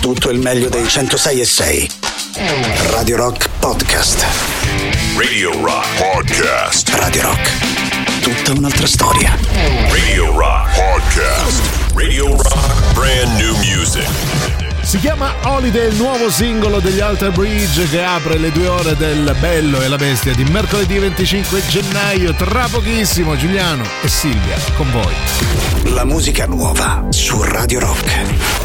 tutto il meglio dei 106 e 6. Radio Rock Podcast. Radio Rock Podcast. Radio Rock. Tutta un'altra storia. Radio Rock Podcast. Radio Rock Brand New Music. Si chiama Holiday, il nuovo singolo degli Alter Bridge che apre le due ore del Bello e la Bestia di mercoledì 25 gennaio. Tra pochissimo Giuliano e Silvia con voi. La musica nuova su Radio Rock.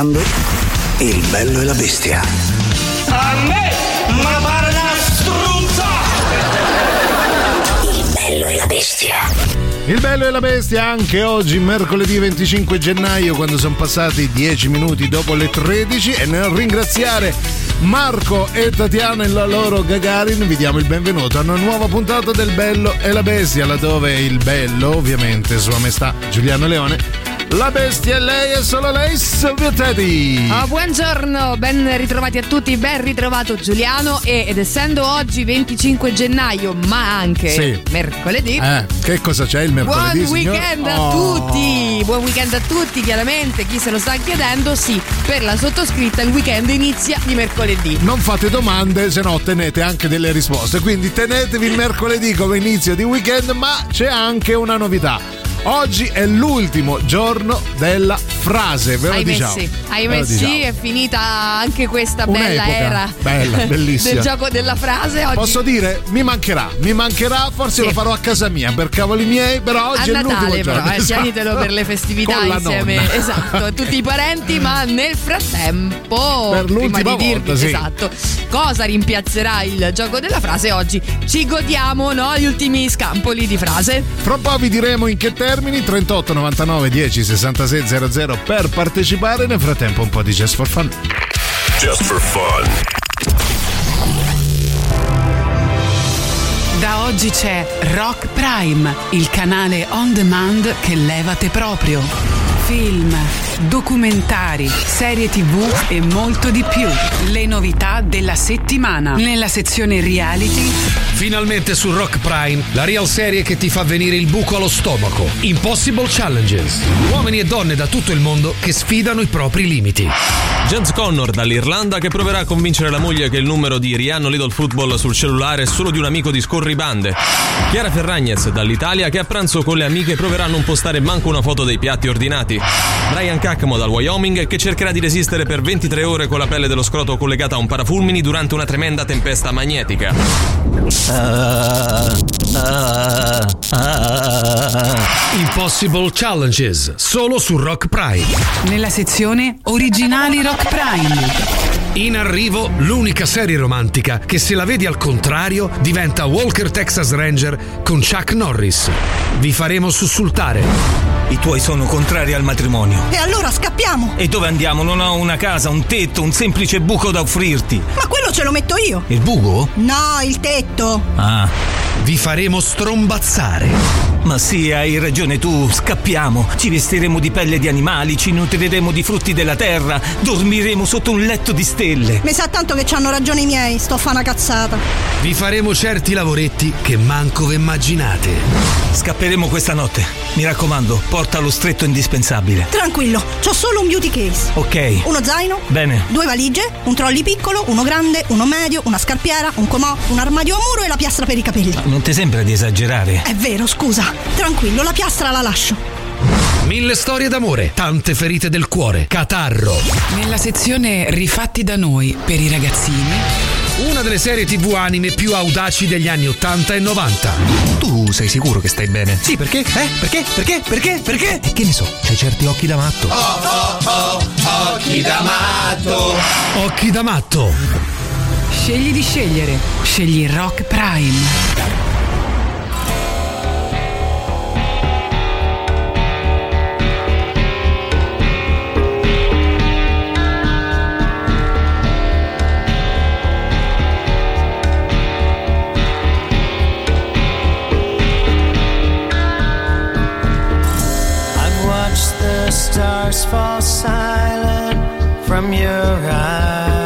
Ascoltando Il bello e la bestia. A me, ma pare una struzza! Il bello e la bestia. Il bello e la bestia anche oggi, mercoledì 25 gennaio, quando sono passati 10 minuti dopo le 13 e nel ringraziare Marco e Tatiana e la loro Gagarin vi diamo il benvenuto a una nuova puntata del Bello e la Bestia, laddove il bello, ovviamente, Sua Maestà Giuliano Leone La bestia è lei e solo lei, Silvia Teddy. Oh, buongiorno, ben ritrovati a tutti, ben ritrovato Giuliano e, ed essendo oggi 25 gennaio ma anche Sì. mercoledì, Eh, che cosa c'è il mercoledì? Buon signor? weekend a Oh. tutti! Buon weekend a tutti, chiaramente. Chi se lo sta chiedendo, sì, per la sottoscritta il weekend inizia di mercoledì. Non fate domande, se no ottenete anche delle risposte. Quindi tenetevi il mercoledì come inizio di weekend, ma c'è anche una novità. Oggi è l'ultimo giorno della frase, ve lo Ahimè diciamo. sì, ahimè sì, diciamo. è finita anche questa bella Un'epoca era bella, bellissima. del gioco della frase. Oggi Posso dire, mi mancherà, mi mancherà, forse Sì. lo farò a casa mia per cavoli miei, però oggi a è l'ultimo Natale giorno. però, eh, esatto. per le festività insieme esatto, tutti i parenti, ma nel frattempo, Per prima di dirvi volta, sì. esatto, cosa rimpiazzerà il gioco della frase oggi, ci godiamo no, gli ultimi scampoli di frase. Fra un po' vi diremo in che termini 38 99 10 66 00 per partecipare. Nel frattempo un po' di Just for Fun. Just for fun. Da oggi c'è Rock Prime, il canale on demand che levate proprio. Film, documentari, serie tv e molto di più. Le novità della settimana. Nella sezione reality Finalmente su Rock Prime, la real serie che ti fa venire il buco allo stomaco. Impossible Challenges. Uomini e donne da tutto il mondo che sfidano i propri limiti. James Connor dall'Irlanda che proverà a convincere la moglie che il numero di Rihanna Little Football sul cellulare è solo di un amico di scorribande. Chiara Ferragnez dall'Italia che a pranzo con le amiche proverà a non postare manco una foto dei piatti ordinati. Brian Cacmo dal Wyoming che cercherà di resistere per 23 ore con la pelle dello scroto collegata a un parafulmini durante una tremenda tempesta magnetica. Impossible Challenges, solo su Rock Prime. nella sezione originali Rock Prime. In arrivo l'unica serie romantica che se la vedi al contrario diventa Walker Texas Ranger con Chuck Norris. Vi faremo sussultare. I tuoi sono contrari al matrimonio. E allora scappiamo! E dove andiamo? Non ho una casa, un tetto, un semplice buco da offrirti. Ma quello ce lo metto io! Il buco? No, il tetto! Ah, Vi faremo strombazzare. ma sì, hai ragione tu. Scappiamo. Ci vestiremo di pelle di animali, ci nutriremo di frutti della terra, dormiremo sotto un letto di stelle. Mi sa tanto che c'hanno ragione i miei, sto a fa una cazzata. Vi faremo certi lavoretti che manco vi immaginate. Scapperemo questa notte. Mi raccomando, porta lo stretto indispensabile. Tranquillo, c'ho solo un beauty case. Ok. Uno zaino, Bene. due valigie, un trolley piccolo, uno grande, uno medio, una scarpiera, un comò, un armadio a muro e la piastra per i capelli. Non ti sembra di esagerare? È vero, scusa. Tranquillo, la piastra la lascio. Mille storie d'amore, tante ferite del cuore, catarro. Nella sezione rifatti da noi per i ragazzini. Una delle serie tv anime più audaci degli anni 80 e 90. Tu sei sicuro che stai bene? Sì, perché? Eh? Perché? Perché? Perché? Perché? E che ne so, c'hai certi occhi da matto. Occhi da matto. Scegli di scegliere. Scegli Rock Prime. Stars fall silent from your eyes.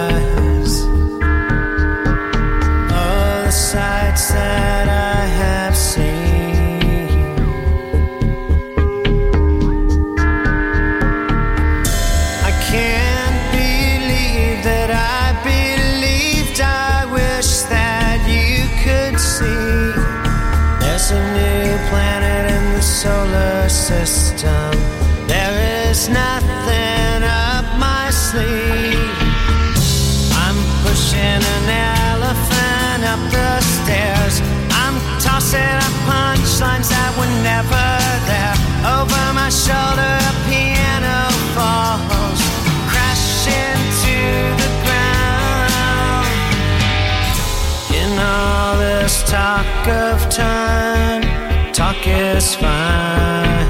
My shoulder, piano falls, the ground. In all this talk of time, talk is fine.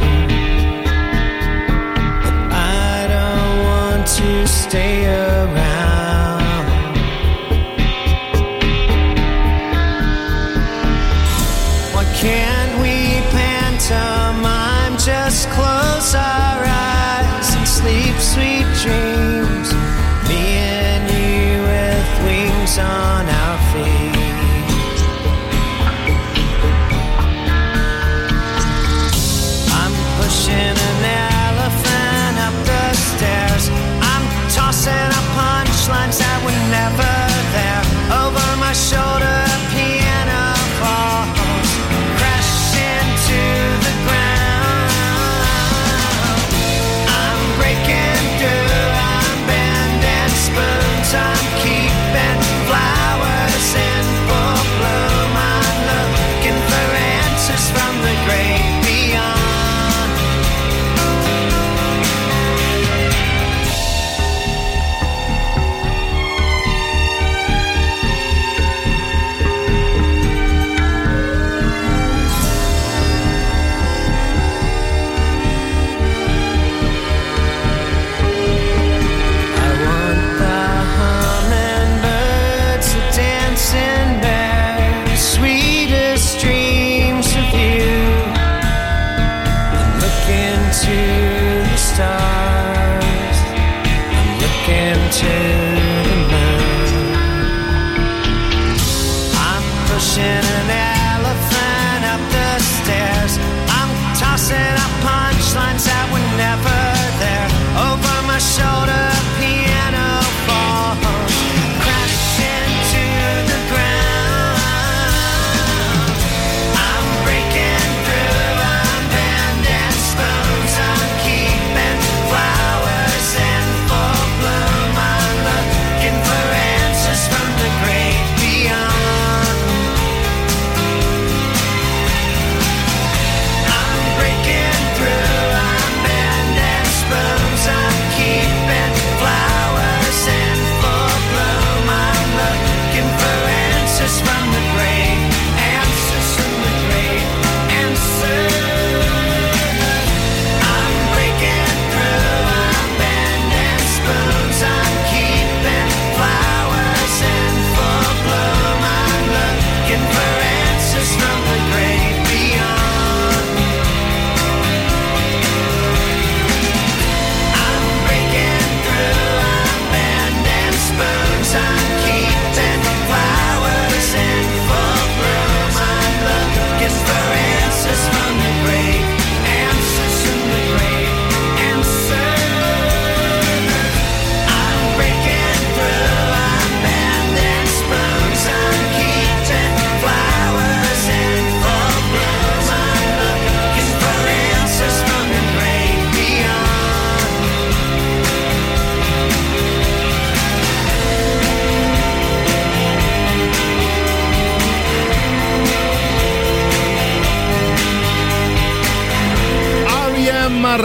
But I don't want to stay around. show.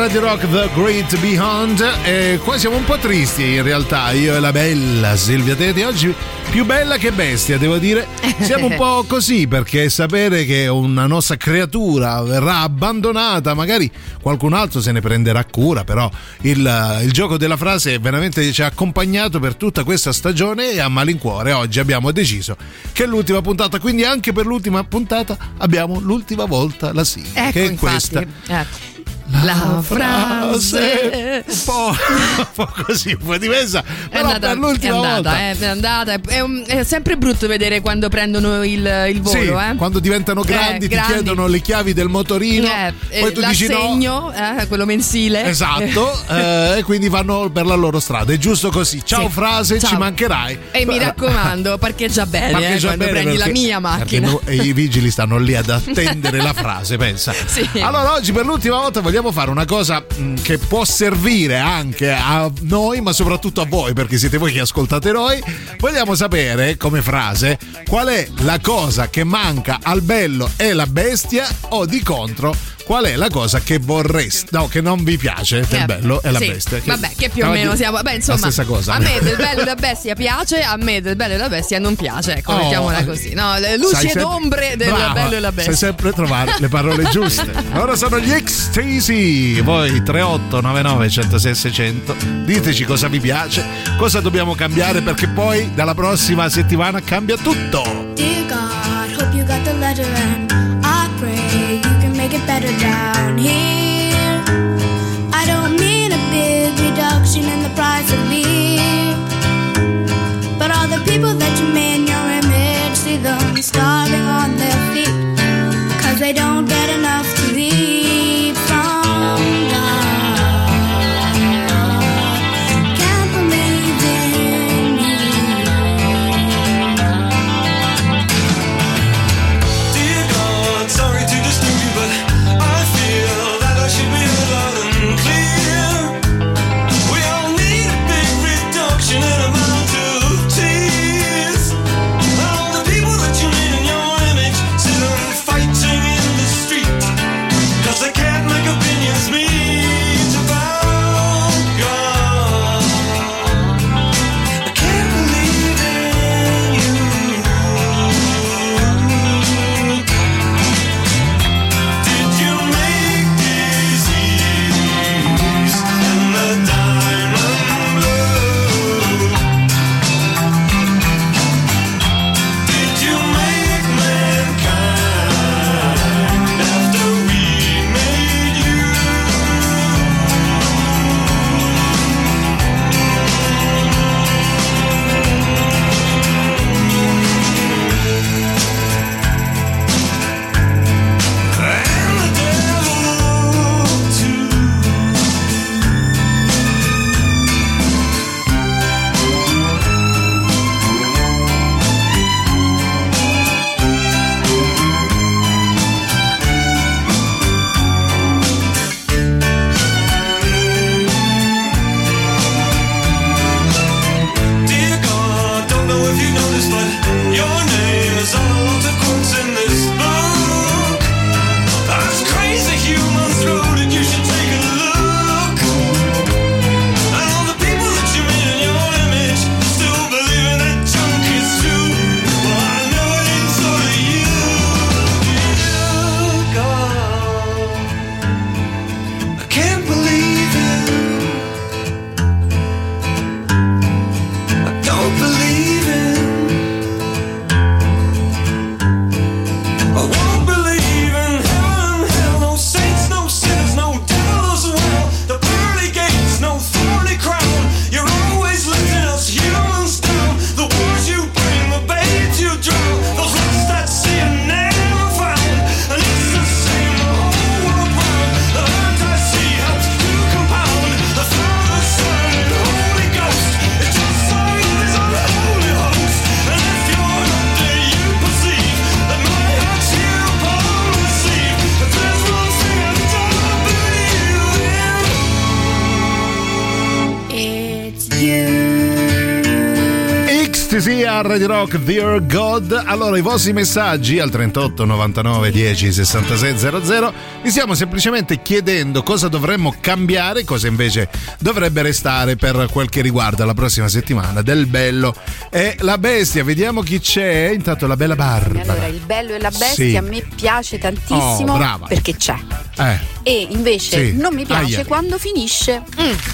Radio Rock The Great Beyond. E qua siamo un po' tristi in realtà. Io e la bella Silvia Teti oggi più bella che bestia devo dire. Siamo un po' così perché sapere che una nostra creatura verrà abbandonata magari qualcun altro se ne prenderà cura però il, il gioco della frase veramente ci ha accompagnato per tutta questa stagione e a malincuore oggi abbiamo deciso che è l'ultima puntata. Quindi anche per l'ultima puntata abbiamo l'ultima volta la sigla Ecco, che è infatti. questa. Eh. La frase un po', un po' così, un po' diversa, È però andata, per l'ultima è andata, volta. eh, è andata. È, un- è sempre brutto vedere quando prendono il, il volo, Sì, eh. quando diventano grandi Eh, ti grandi. chiedono le chiavi del motorino, Eh, poi eh, tu dici no. eh, quello mensile. Esatto, eh, e quindi vanno per la loro strada. È giusto così. Ciao Sì. frase, Ciao. ci mancherai. E mi raccomando, parcheggia bene Ma che già quando bene prendi la mia macchina. e i vigili stanno lì ad attendere la frase, pensa. Sì. Allora, oggi per l'ultima volta vogliamo fare una cosa mh, che può servire anche a noi, ma soprattutto a voi, perché siete voi che ascoltate noi. Vogliamo sapere, come frase, qual è la cosa che manca al bello e la bestia, o di contro. Qual è la cosa che vorreste, no, che non vi piace del Eh, bello e la sì. bestia? Vabbè, che più o meno siamo. Beh, insomma, la stessa cosa. a me del bello e la bestia piace, a me del bello e la bestia non piace. Ecco, Oh. mettiamola così. No, le luci ed sempre- ombre del Brava, bello e la bestia. Sai sempre trovare le parole giuste. Ora sono gli Ecstasy. Voi 3899 106 600. Diteci cosa vi piace, cosa dobbiamo cambiare perché poi dalla prossima settimana cambia tutto. Dear God, hope you got the letter and it better down here. I don't mean a big reduction in the price of beer, but all the people that you made in your image, see them starving Radio Rock Dear God. Allora, i vostri messaggi al 38 99 10 66 00 vi stiamo semplicemente chiedendo cosa dovremmo cambiare, cosa invece dovrebbe restare per quel che riguarda la prossima settimana del bello e la bestia. Vediamo chi c'è. Intanto la bella Barbara. Allora, il bello e la bestia Sì. a me piace tantissimo Oh, perché c'è. Eh, E invece Sì. non mi piace Aia. quando finisce.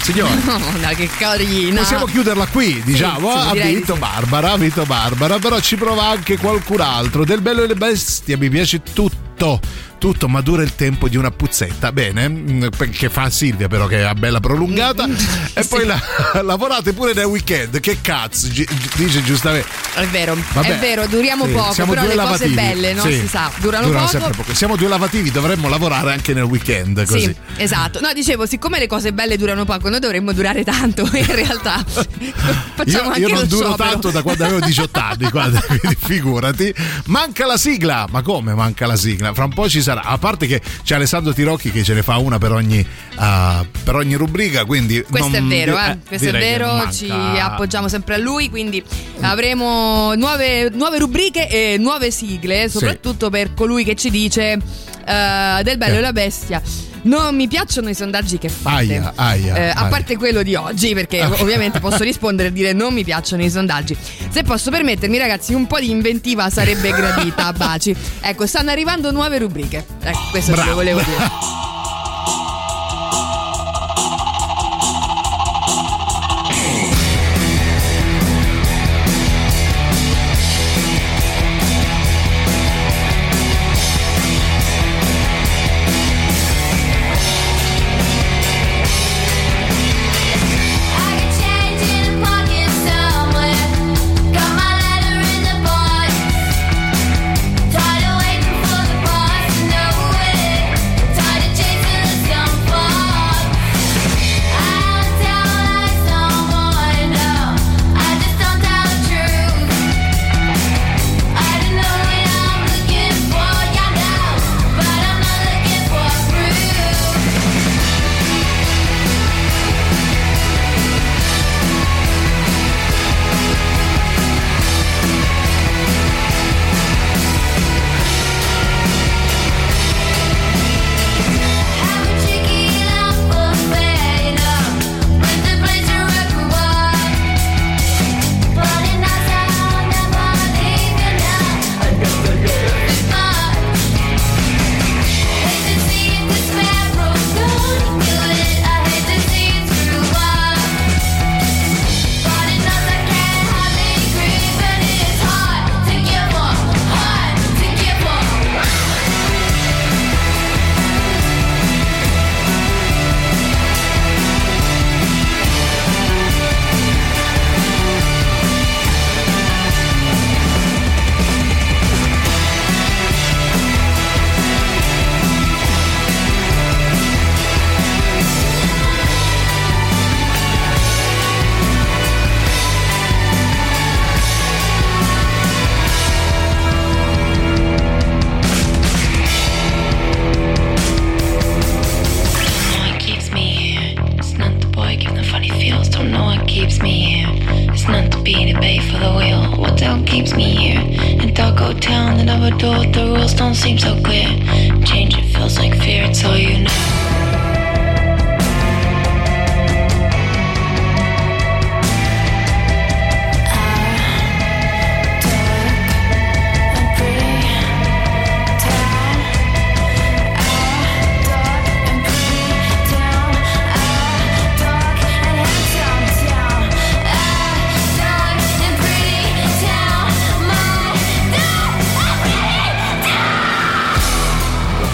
signore. Madonna, che carina. Possiamo chiuderla qui, diciamo. sì, ha direi di vinto sì. Barbara, ha vinto Barbara, però ci prova anche qualcun altro. Del bello e le bestie mi piace tutto. Tutto, ma dura il tempo di una puzzetta. Bene, mm, che fa Silvia, però, che è bella prolungata. e poi la- lavorate pure nel weekend. Che cazzo, gi- dice giustamente. È vero, Vabbè, è vero, duriamo sì, poco, siamo però due le cose lavativi. belle, no? Sì, Si sa, durano, poco. sempre poco. Siamo due lavativi, dovremmo lavorare anche nel weekend. Così. Sì, esatto. No, dicevo, siccome le cose belle durano poco, noi dovremmo durare tanto. In realtà facciamo Io, anche io non duro sciopero. tanto da quando avevo 18 anni, guarda, quindi figurati. Manca la sigla, ma come manca la sigla? Fra un po' ci sarà. A parte che c'è Alessandro Tirocchi che ce ne fa una per ogni, ah, per ogni rubrica, quindi Questo non- è vero, eh. Questo è vero, ci appoggiamo sempre a lui, quindi avremo nuove, nuove rubriche e nuove sigle, soprattutto per colui che ci dice eh, del bello Eh. e la bestia. Non mi piacciono i sondaggi che fate. Aia, aia, Eh, a parte quello di oggi, perché Ah. ovviamente posso rispondere e dire non mi piacciono i sondaggi. Se posso permettermi, ragazzi, un po' di inventiva sarebbe gradita. Baci. Ecco, stanno arrivando nuove rubriche. Ecco, questo Bravo. volevo dire.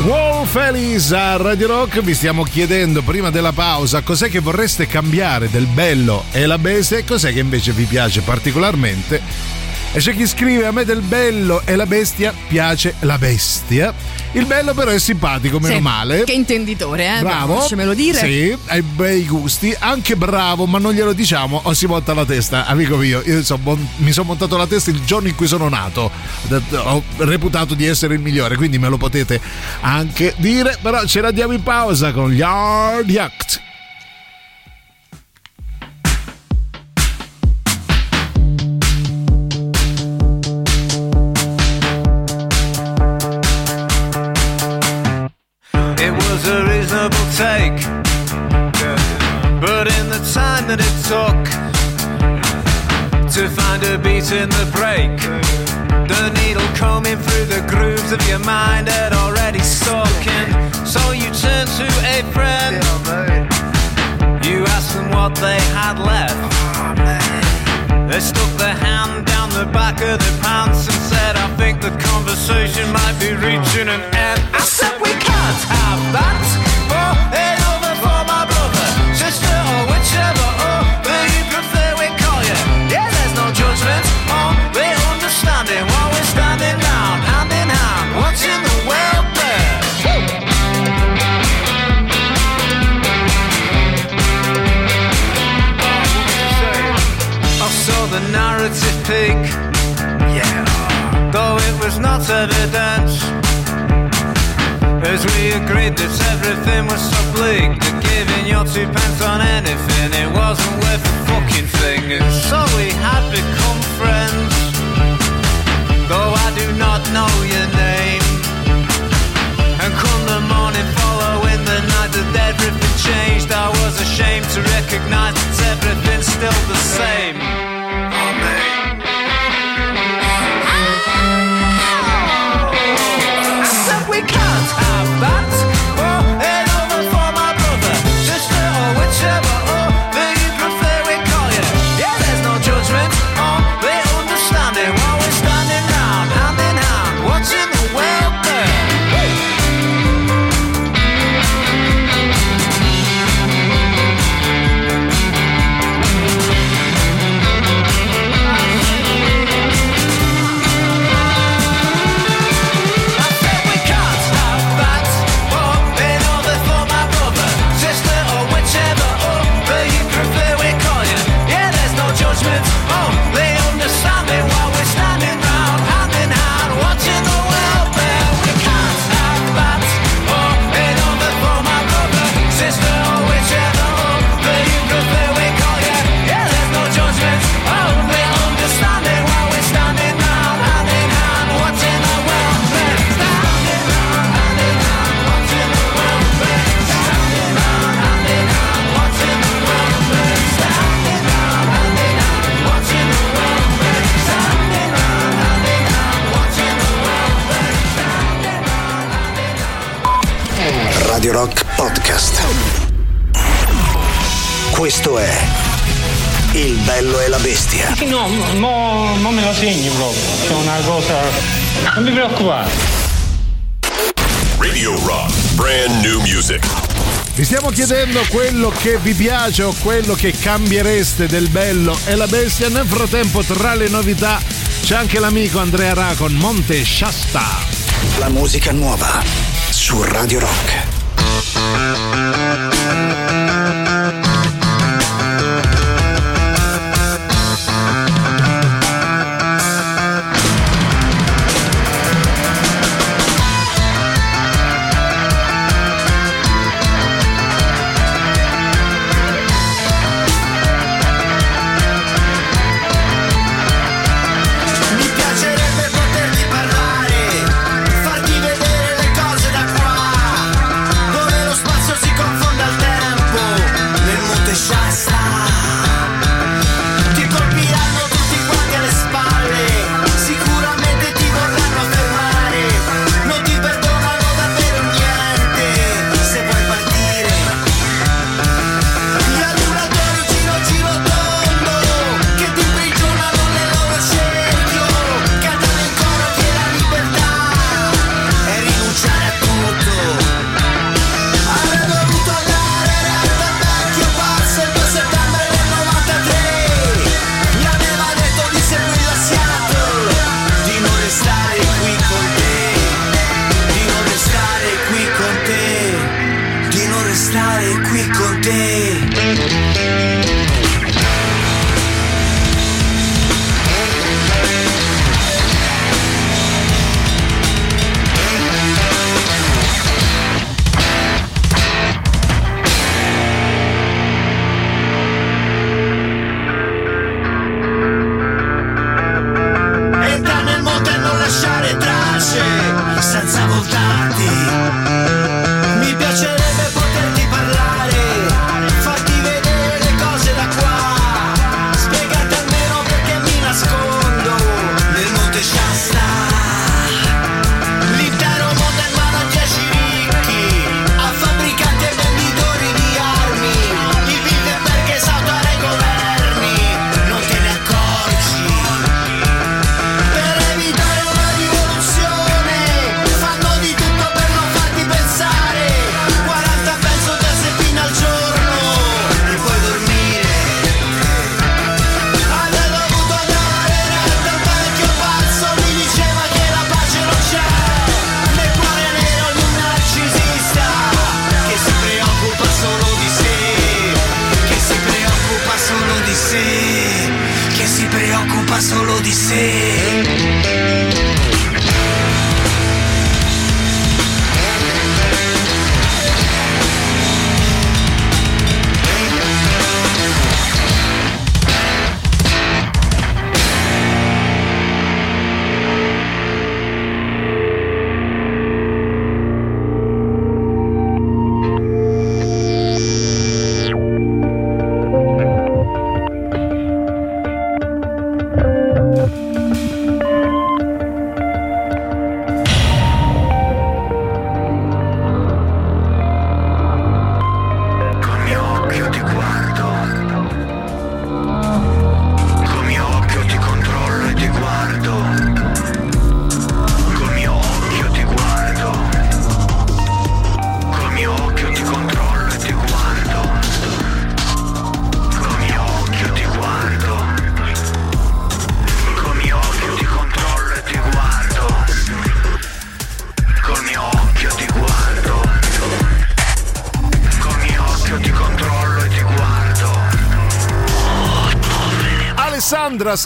Wolf Alice a Radio Rock vi stiamo chiedendo prima della pausa cos'è che vorreste cambiare del bello e la bestia e cos'è che invece vi piace particolarmente. E c'è chi scrive a me del bello e la bestia piace la bestia. Il bello però è simpatico, meno Sì, male. Che intenditore, eh? Bravo. Lasciamelo dire. Sì, hai bei gusti. Anche bravo, ma non glielo diciamo o si monta la testa. Amico mio, io so- mon- mi sono montato la testa il giorno in cui sono nato. Ho reputato di essere il migliore, quindi me lo potete anche dire. Però ce la diamo in pausa con gli Hard Yacht. Back of their pants and said, I think the conversation might be reaching an end. I said, we can't have that. Oh, it over for my brother, sister, or whichever. Oh, but you prefer we call you. Yeah, there's no judgment. While we're standing hand in hand, watching the world burn. I saw the narrative peak. Was not evident. As we agreed that everything was so bleak that giving your two pence on anything it wasn't worth a fucking thing. And so we had become friends. Though I do not know your name. And come the morning following the night that everything changed, I was ashamed to recognize that everything's still the same. Questo è Il bello e la bestia. No, mo, mo me lo segni proprio. C'è una cosa. Non mi preoccupare. Radio Rock, brand new music. Vi stiamo chiedendo quello che vi piace o quello che cambiereste del bello e la bestia. Nel frattempo, tra le novità, c'è anche l'amico Andrea Ra con Monte Shasta. La musica nuova su Radio Rock.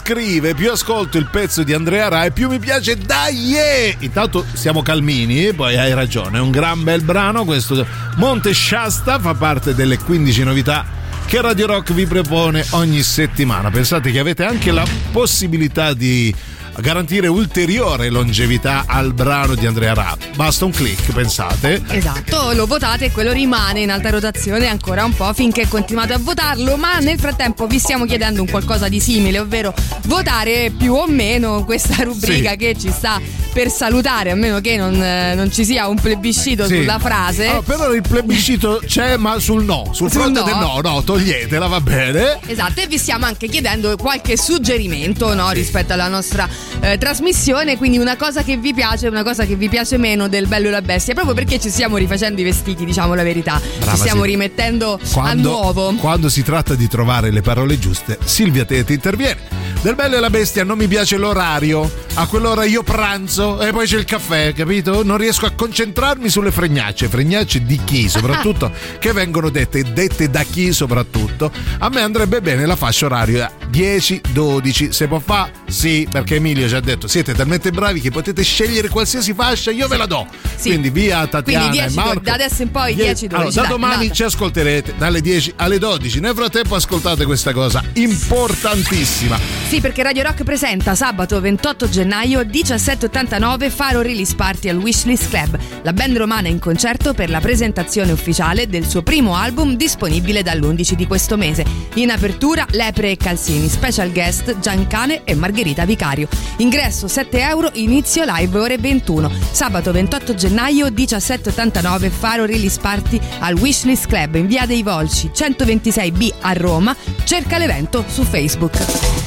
Scrive: più ascolto il pezzo di Andrea Rai, più mi piace. Dai! yeah! Intanto siamo calmini, poi hai ragione. È un gran bel brano. Questo Monte Shasta fa parte delle 15 novità che Radio Rock vi propone ogni settimana. Pensate che avete anche la possibilità di garantire ulteriore longevità al brano di Andrea Ra. Basta un click, pensate. Esatto, lo votate e quello rimane in alta rotazione ancora un po' finché continuate a votarlo, ma nel frattempo vi stiamo chiedendo un qualcosa di simile, ovvero votare più o meno questa rubrica Sì. che ci sta per salutare, a meno che non, eh, non ci sia un plebiscito Sì. sulla frase. Ah, però il plebiscito c'è, ma sul no, sul, Sul fronte no. del no, no, toglietela, va bene. Esatto, e vi stiamo anche chiedendo qualche suggerimento no, rispetto alla nostra eh, trasmissione, quindi una cosa che vi piace, una cosa che vi piace meno del Bello e la Bestia, proprio perché ci stiamo rifacendo i vestiti, diciamo la verità, Brava, ci stiamo sì. rimettendo a Quando, nuovo. quando si tratta di trovare le parole giuste, Silvia Teti interviene. Del bello e la bestia non mi piace l'orario. A quell'ora io pranzo e poi c'è il caffè, capito? Non riesco a concentrarmi sulle fregnacce. Fregnacce di chi, soprattutto, che vengono dette, dette da chi soprattutto. A me andrebbe bene la fascia oraria 10-12. Se può fa, sì, perché Emilio ci ha detto siete talmente bravi che potete scegliere qualsiasi fascia, io ve la do. Sì. Quindi via Tatiana Quindi e 10, Marco. da adesso in poi 10, 12. Allora, da dai, domani andata. ci ascolterete dalle 10 alle 12. Nel frattempo ascoltate questa cosa importantissima. Sì, perché Radio Rock presenta sabato 28 gennaio 1789 Faro Release Party al Wishlist Club, la band romana in concerto per la presentazione ufficiale del suo primo album disponibile dall'11 di questo mese. In apertura Lepre e Calzini, special guest Giancane e Margherita Vicario. Ingresso 7 euro, inizio live ore 21. Sabato 28 gennaio 1789 Faro Release Party al Wishlist Club in via dei Volci 126B a Roma. Cerca l'evento su Facebook.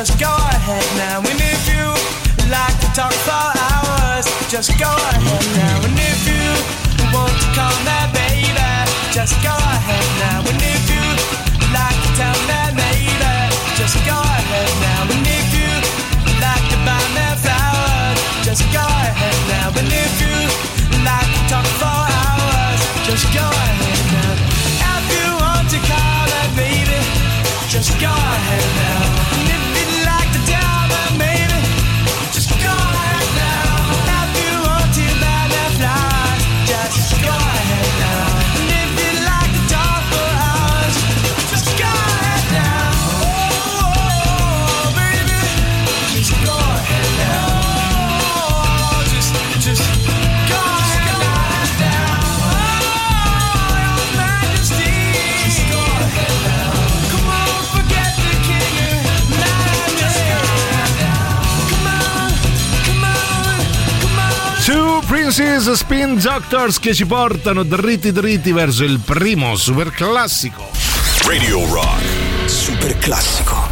Just go ahead now. And if you like to talk for hours, just go ahead now. And if you want to call me baby, just go ahead now. And if you like to tell me maybe, just go ahead now. And if you like to buy me flowers, just go ahead now. And if you Princes Spin Doctors che ci portano dritti dritti verso il primo super classico. Radio Rock. Super classico.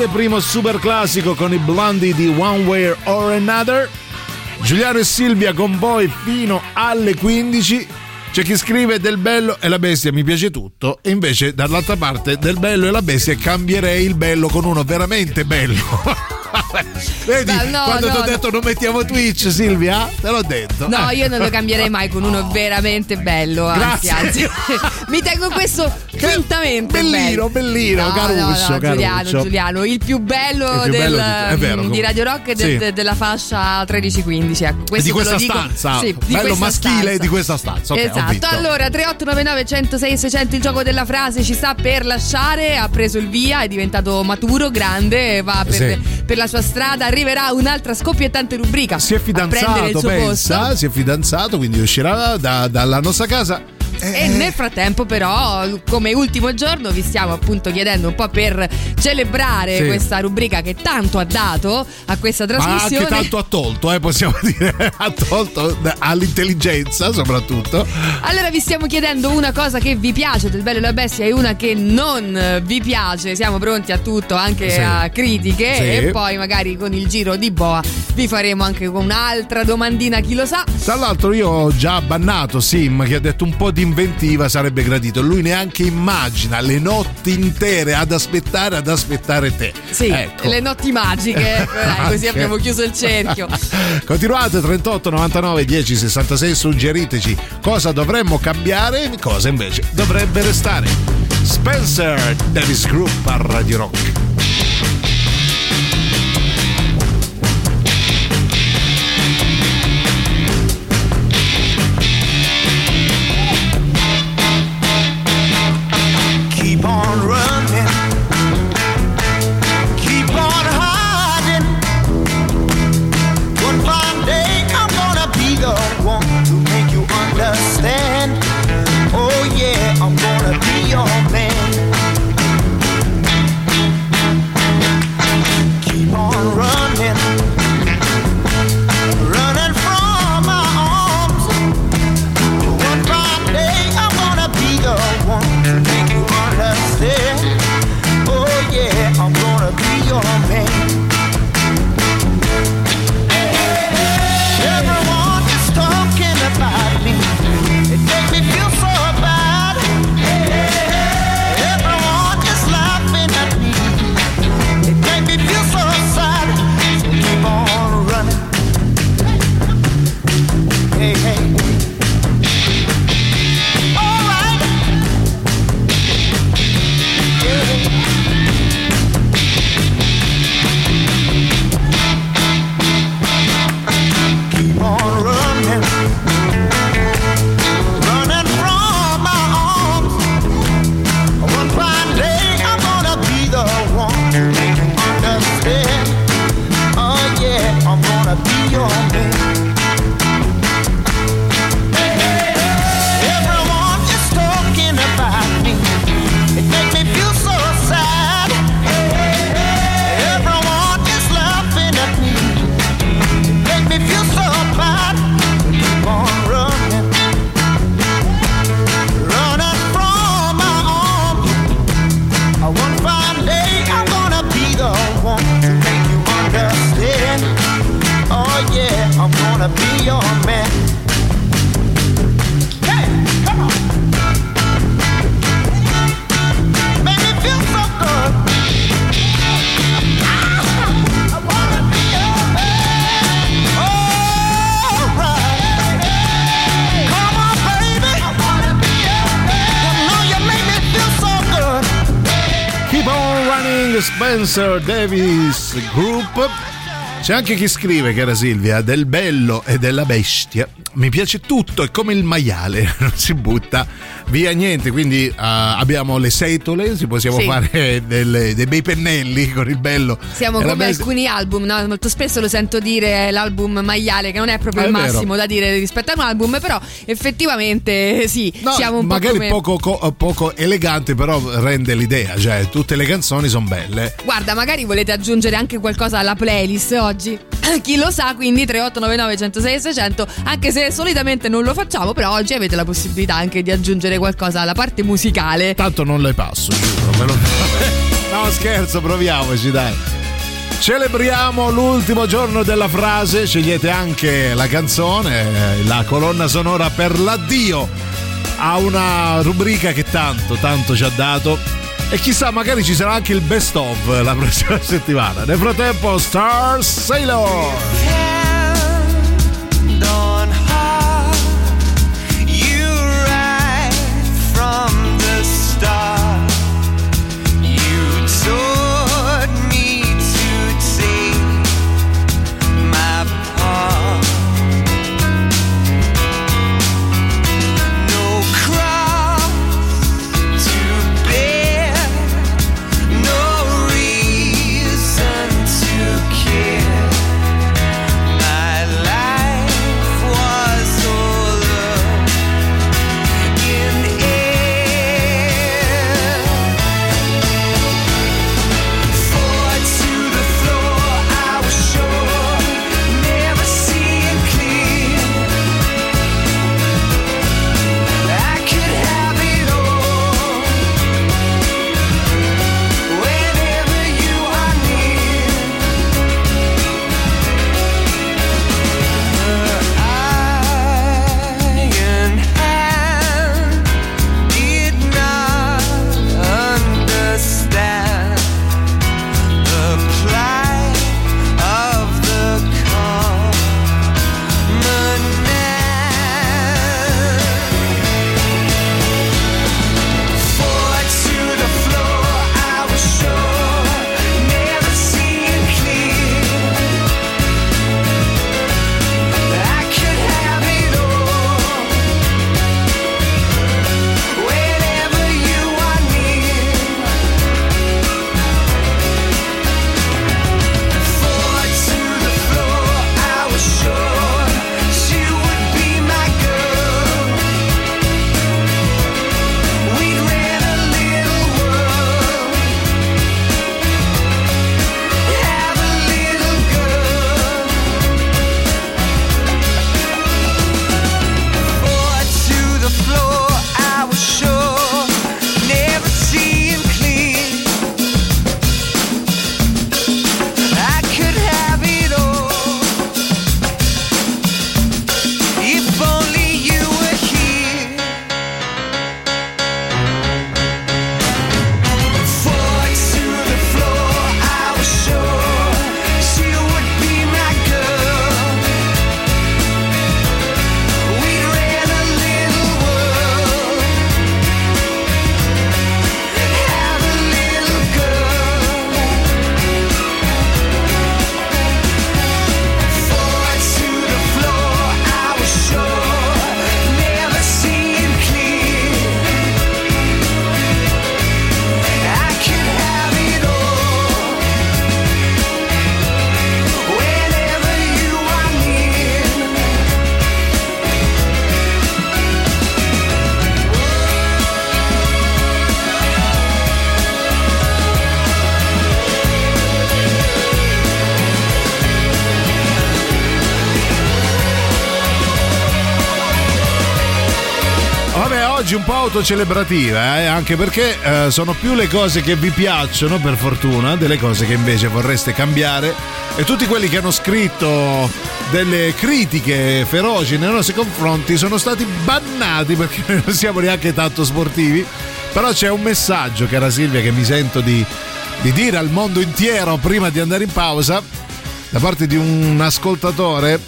Grande, primo super classico con i blondi di One Way or Another. Giuliano e Silvia con voi fino alle 15. C'è chi scrive del bello e la bestia mi piace tutto e invece dall'altra parte del bello e la bestia cambierei il bello con uno veramente bello. Vedi, no, quando no, ti ho no. detto non mettiamo Twitch, Silvia, te l'ho detto. No, Eh. io non lo cambierei mai con uno veramente bello. Anzi, Grazie. anzi, mi tengo questo fintamente bellino, bellino, no, caruccio, no, no, Giuliano, caruccio. Giuliano, il più bello, Il più del- bello di- vero, di Radio Rock e sì. de- della fascia 13-15. Ecco, di questa stanza, sì, di bello questa maschile stanza. di questa stanza. Ok, ho esatto, allora 3899 106 600 il gioco della frase ci sta per lasciare, ha preso il via, è diventato maturo, grande, va per, Sì. per la sua strada, arriverà un'altra scoppiettante rubrica. Si è fidanzato, pensa, posto. si è fidanzato, quindi uscirà da- dalla nostra casa. E nel frattempo, però, come ultimo giorno, vi stiamo appunto chiedendo un po' per celebrare Sì. questa rubrica che tanto ha dato a questa Ma trasmissione. anche tanto ha tolto, eh, possiamo dire, ha tolto all'intelligenza soprattutto. Allora vi stiamo chiedendo una cosa che vi piace del Bello e la Bestia e una che non vi piace. Siamo pronti a tutto, anche Sì. a critiche. Sì. E poi magari con il giro di boa vi faremo anche un'altra domandina, chi lo sa. Tra l'altro io ho già bannato Sim che ha detto un po' di inventiva sarebbe gradito. Lui neanche immagina le notti intere ad aspettare, ad aspettare te. Sì, Ecco. le notti magiche. dai, così Anche. abbiamo chiuso il cerchio. Continuate 38 99 10 66 suggeriteci cosa dovremmo cambiare e cosa invece dovrebbe restare. Spencer Davis Group a Radio Rock. C'è anche chi scrive, cara Silvia, del bello e della bestia. Mi piace tutto, è come il maiale, non si butta via niente. Quindi eh, abbiamo le setole, si possiamo Sì. fare delle- dei bei pennelli con il bello. Siamo come bestia. alcuni album, no? molto spesso lo sento dire l'album maiale, che non è proprio Ah, il è vero. massimo da dire rispetto a un album, però effettivamente sì, No, siamo un magari po' come... poco, co- poco elegante, però rende l'idea. Cioè, tutte le canzoni sono belle. Guarda, magari volete aggiungere anche qualcosa alla playlist oggi. Chi lo sa, quindi 3899 106 600, anche se solitamente non lo facciamo, però oggi avete la possibilità anche di aggiungere qualcosa alla parte musicale. Tanto non le passo, giuro. lo- No, scherzo, proviamoci, dai. Celebriamo l'ultimo giorno della frase, scegliete anche la canzone, eh, la colonna sonora per l'addio a una rubrica che tanto, tanto ci ha dato. E chissà, magari ci sarà anche il best of la prossima settimana. Nel frattempo, Star Sailor. Autocelebrativa, eh, anche perché eh, sono più le cose che vi piacciono, per fortuna, delle cose che invece vorreste cambiare. E tutti quelli che hanno scritto delle critiche feroci nei nostri confronti sono stati bannati perché non siamo neanche tanto sportivi. Però c'è un messaggio, cara Silvia, che mi sento di, di dire al mondo intero prima di andare in pausa, da parte di un ascoltatore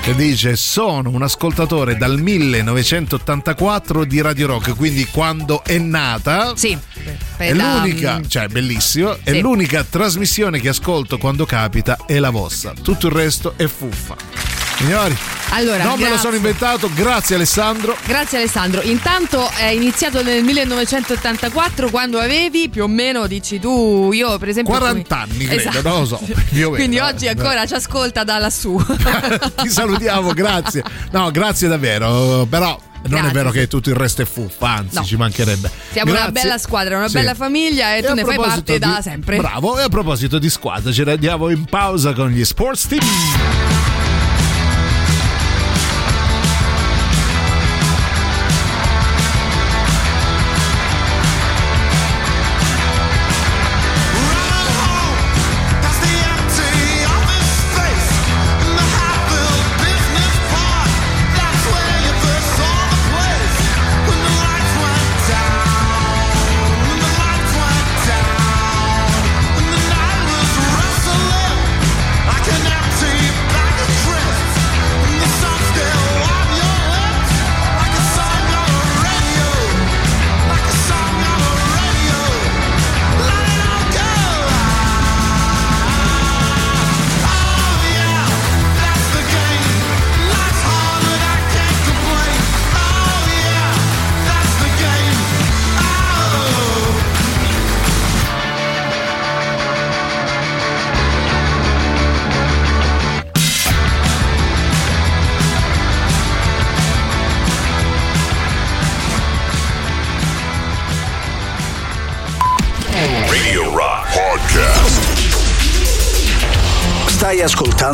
che dice sono un ascoltatore dal 1984 di Radio Rock, quindi quando è nata. Sì. È da- l'unica, cioè bellissimo, è Sì. l'unica trasmissione che ascolto quando capita è la vostra. Tutto il resto è fuffa. Signori, Allora, non me lo grazie. sono inventato, grazie Alessandro. Grazie Alessandro. Intanto è iniziato nel 1984 quando avevi più o meno, dici tu, io per esempio... 40 anni, credo, non lo so, meno. Quindi oggi ancora ci ascolta da lassù. Ti salutiamo, grazie. No, grazie davvero, però non è Grazie. vero che tutto il resto è fuffa, anzi No. ci mancherebbe. Siamo una Grazie. bella squadra, una Sì. bella famiglia e, tu a ne fai parte da di- sempre. Bravo, e a proposito di squadra, ce ne andiamo in pausa con gli Sports Team.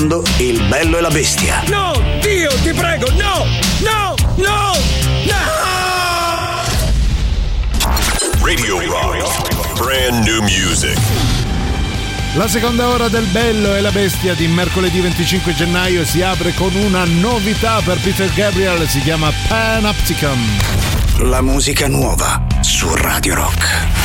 Ascoltando Il bello e la bestia. No, Dio, ti prego, no, no, no, no! Radio Rock. Brand new music. La seconda ora del Bello e la Bestia di mercoledì 25 gennaio si apre con una novità per Peter Gabriel, si chiama Panopticon. La musica nuova su Radio Rock.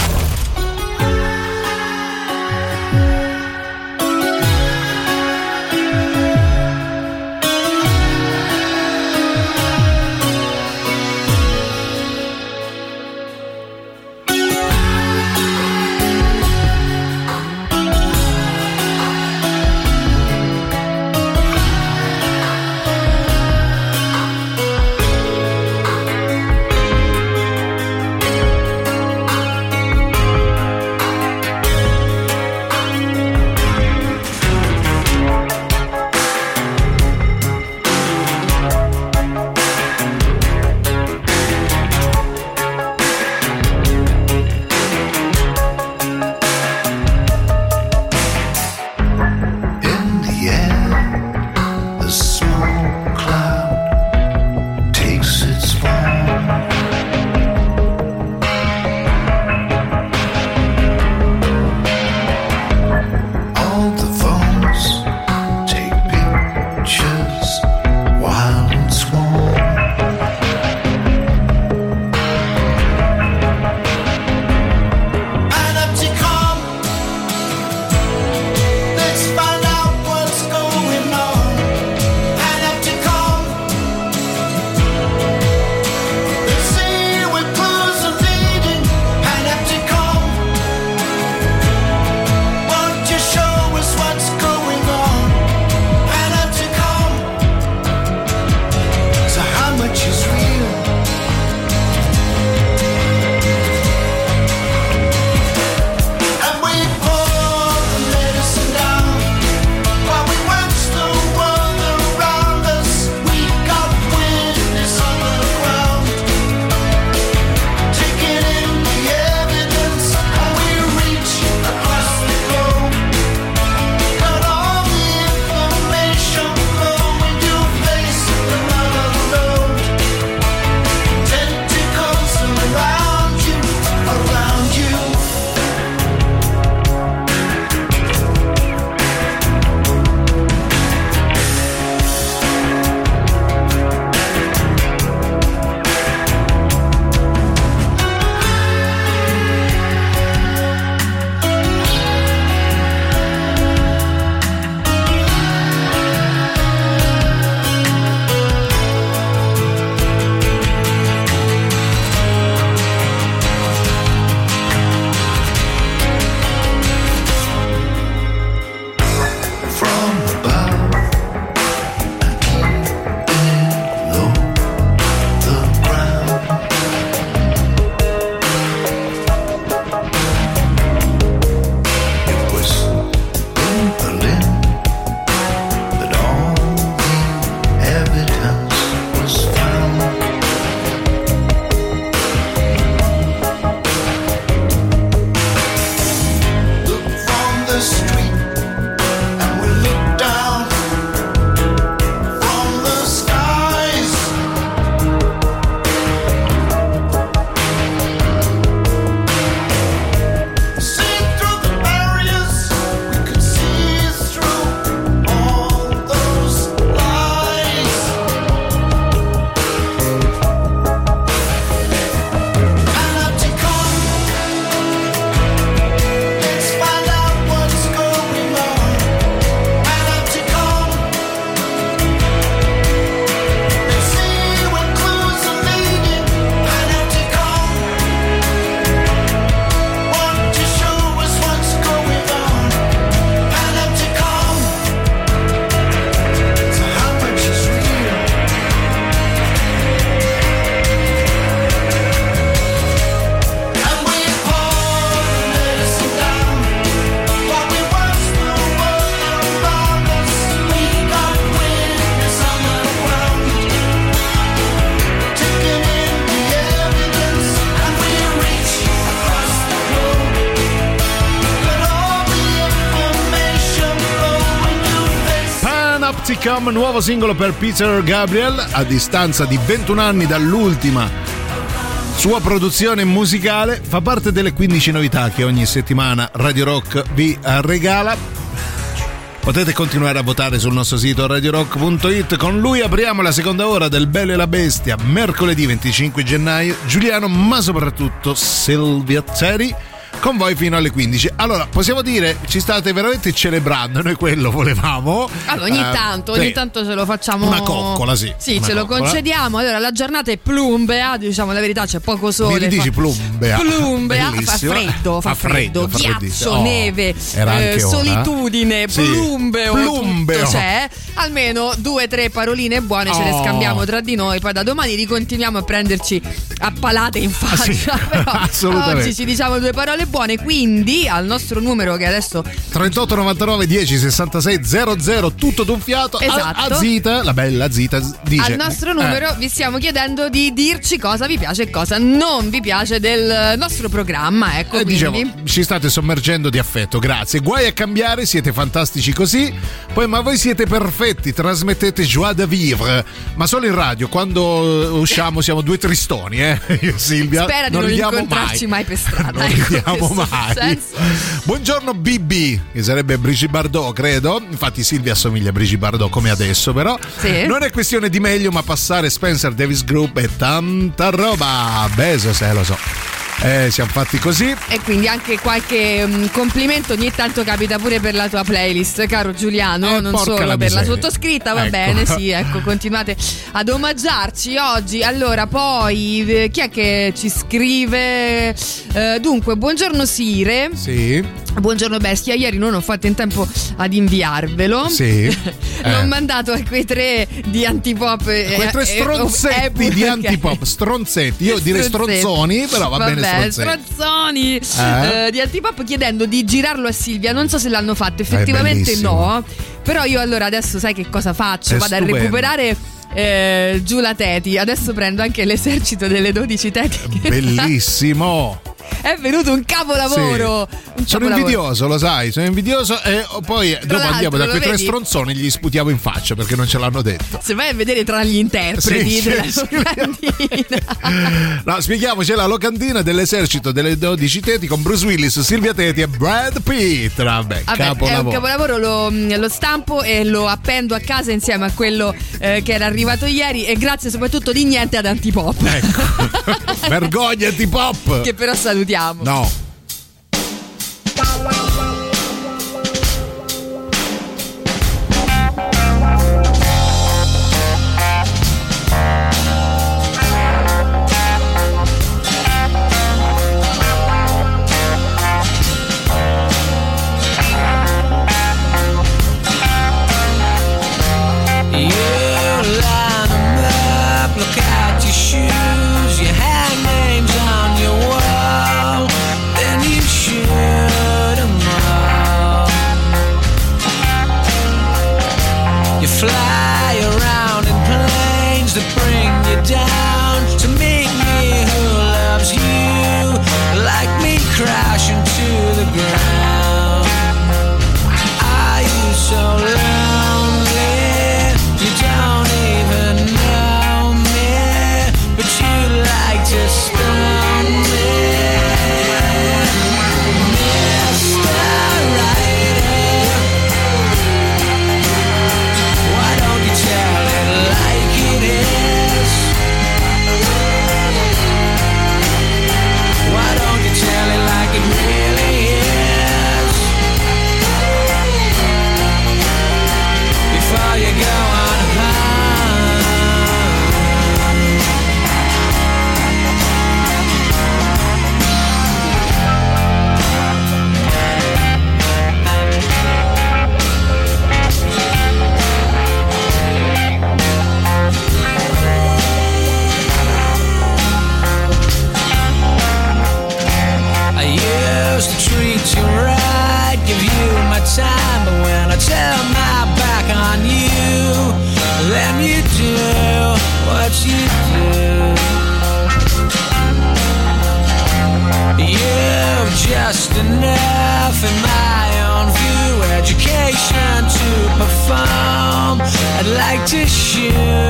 Come, nuovo singolo per Peter Gabriel, a distanza di 21 anni dall'ultima sua produzione musicale, fa parte delle 15 novità che ogni settimana Radio Rock vi regala. Potete continuare a votare sul nostro sito radiorock.it. Con lui apriamo la seconda ora del Bello e la Bestia, mercoledì 25 gennaio. Giuliano, ma soprattutto Silvia Terry. Con voi fino alle 15. Allora, possiamo dire, ci state veramente celebrando, noi quello volevamo. Allora, ogni Eh, tanto, sì. ogni tanto ce lo facciamo. Una coccola, sì. Sì, Una ce lo coccola. concediamo. Allora, la giornata è plumbea, diciamo la verità, c'è poco sole. Mi ridici fa- plumbea. Plumbea, fa Bellissimo. freddo, fa, Fa freddo, freddo, fa ghiaccio, Oh, neve, eh, solitudine, Sì. plumbeo, Plumbeo. c'è. Almeno due o tre paroline buone ce le Oh. scambiamo tra di noi, poi da domani ricontinuiamo a prenderci a palate in faccia. sì, Però assolutamente. oggi ci diciamo due parole buone, quindi al nostro numero che adesso 38 99 10 66 00 tutto d'un fiato A- Esatto. Azita la bella Zita dice Al nostro eh, numero vi stiamo chiedendo di dirci cosa vi piace e cosa non vi piace del nostro programma. Ecco, eh, dicevo, ci state sommergendo di affetto, grazie. Guai a cambiare, siete fantastici così. Poi, ma voi siete perfetti, trasmettete joie de vivre. Ma solo in radio, quando eh, usciamo siamo due tristoni, eh? Io e Silvia. Spera di non, incontrarci mai, per strada. Non ecco, mai. senso. Buongiorno BB, che sarebbe Brigitte Bardot, credo. Infatti Silvia assomiglia a Brigitte Bardot come adesso, però. Sì. Non è questione di meglio, ma passare Spencer Davis Group e tanta roba. Bezos, eh, lo so. Eh, siamo fatti così. E quindi anche qualche mm, complimento ogni tanto capita pure per la tua playlist, caro Giuliano, Eh, non solo la per la sottoscritta, va Ecco. bene, sì, ecco, continuate ad omaggiarci oggi. Allora, poi eh, chi è che ci scrive? Eh, dunque, buongiorno Sire. Sì. Buongiorno Bestia, ieri non ho fatto in tempo ad inviarvelo. Sì. L'ho Eh. mandato a quei tre di antipop. eh, Quei tre eh, stronzetti eh, di ok. antipop, stronzetti, io direi stronzoni, però va bene Vabbè, stronzetti. stronzoni Eh? eh, di antipop chiedendo di girarlo a Silvia. Non so se l'hanno fatto, effettivamente bellissimo. no. Però io allora adesso sai che cosa faccio? È Vado stupendo. a recuperare. eh, giù la Teti, adesso prendo anche l'esercito delle 12 Teti. Bellissimo. È venuto un capolavoro. Sì. Un Sono capolavoro. invidioso, lo sai, sono invidioso e poi dopo l'altro, andiamo da quei tre stronzoni e gli sputiamo in faccia perché non ce l'hanno detto. Se vai a vedere tra gli interpreti Sì, della sì, locandina. No, spieghiamo, c'è la locandina dell'esercito delle 12 Teti con Bruce Willis, Silvia Teti e Brad Pitt. Vabbè, Vabbè, è un capolavoro. capolavoro, lo, lo stampo e lo appendo a casa insieme a quello eh, che era arrivato ieri e grazie soprattutto di niente ad Antipop. Vergognati pop. che però salutiamo. No. Just enough in my own view, education to perform, I'd like to shoot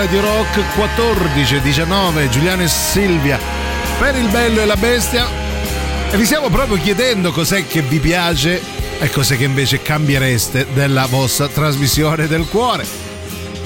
Radio Rock 14 19 Giuliano e Silvia per il bello e la bestia e vi stiamo proprio chiedendo cos'è che vi piace e cos'è che invece cambiereste della vostra trasmissione del cuore.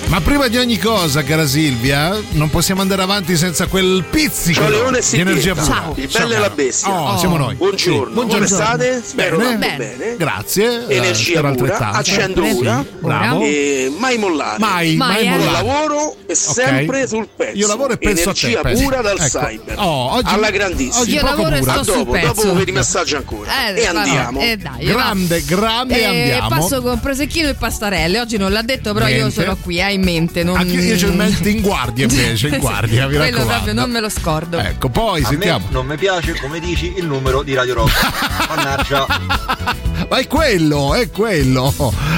Ma prima di ogni cosa, cara Silvia, non possiamo andare avanti senza quel pizzico Ciao Leone di energia pura. Ciao. Il bello e la bestia. Oh, siamo noi. Buongiorno. Sì, buongiorno. Come state? Spero Bene. tanto bene. Grazie. eh, Energia pura, altrettanto. accendo Sì, ora. Bravo. E mai mollare. Mai, mai, Io mollare. lavoro e sempre sul pezzo. Io lavoro e penso a te, Energia penso. pura dal Ecco. cyber. Oh, oggi- alla grandissima. oggi Io lavoro e pura. A sto sul dopo, pezzo. dopo vedi messaggio ancora. Eh, e andiamo. eh, dai, Grande, grande, Eh, andiamo. passo con prosecchino e pastarelle. Oggi non l'ha detto, però io Niente. ce l'ho qui, eh, in mente. Non... Anche io ce lo metto in guardia invece, in guardia, mi Quello raccomando. proprio non me lo scordo. Ecco, poi A sentiamo. me non mi piace, come dici, il numero di Radio Rock. Mannaggia. Ma è quello, è quello.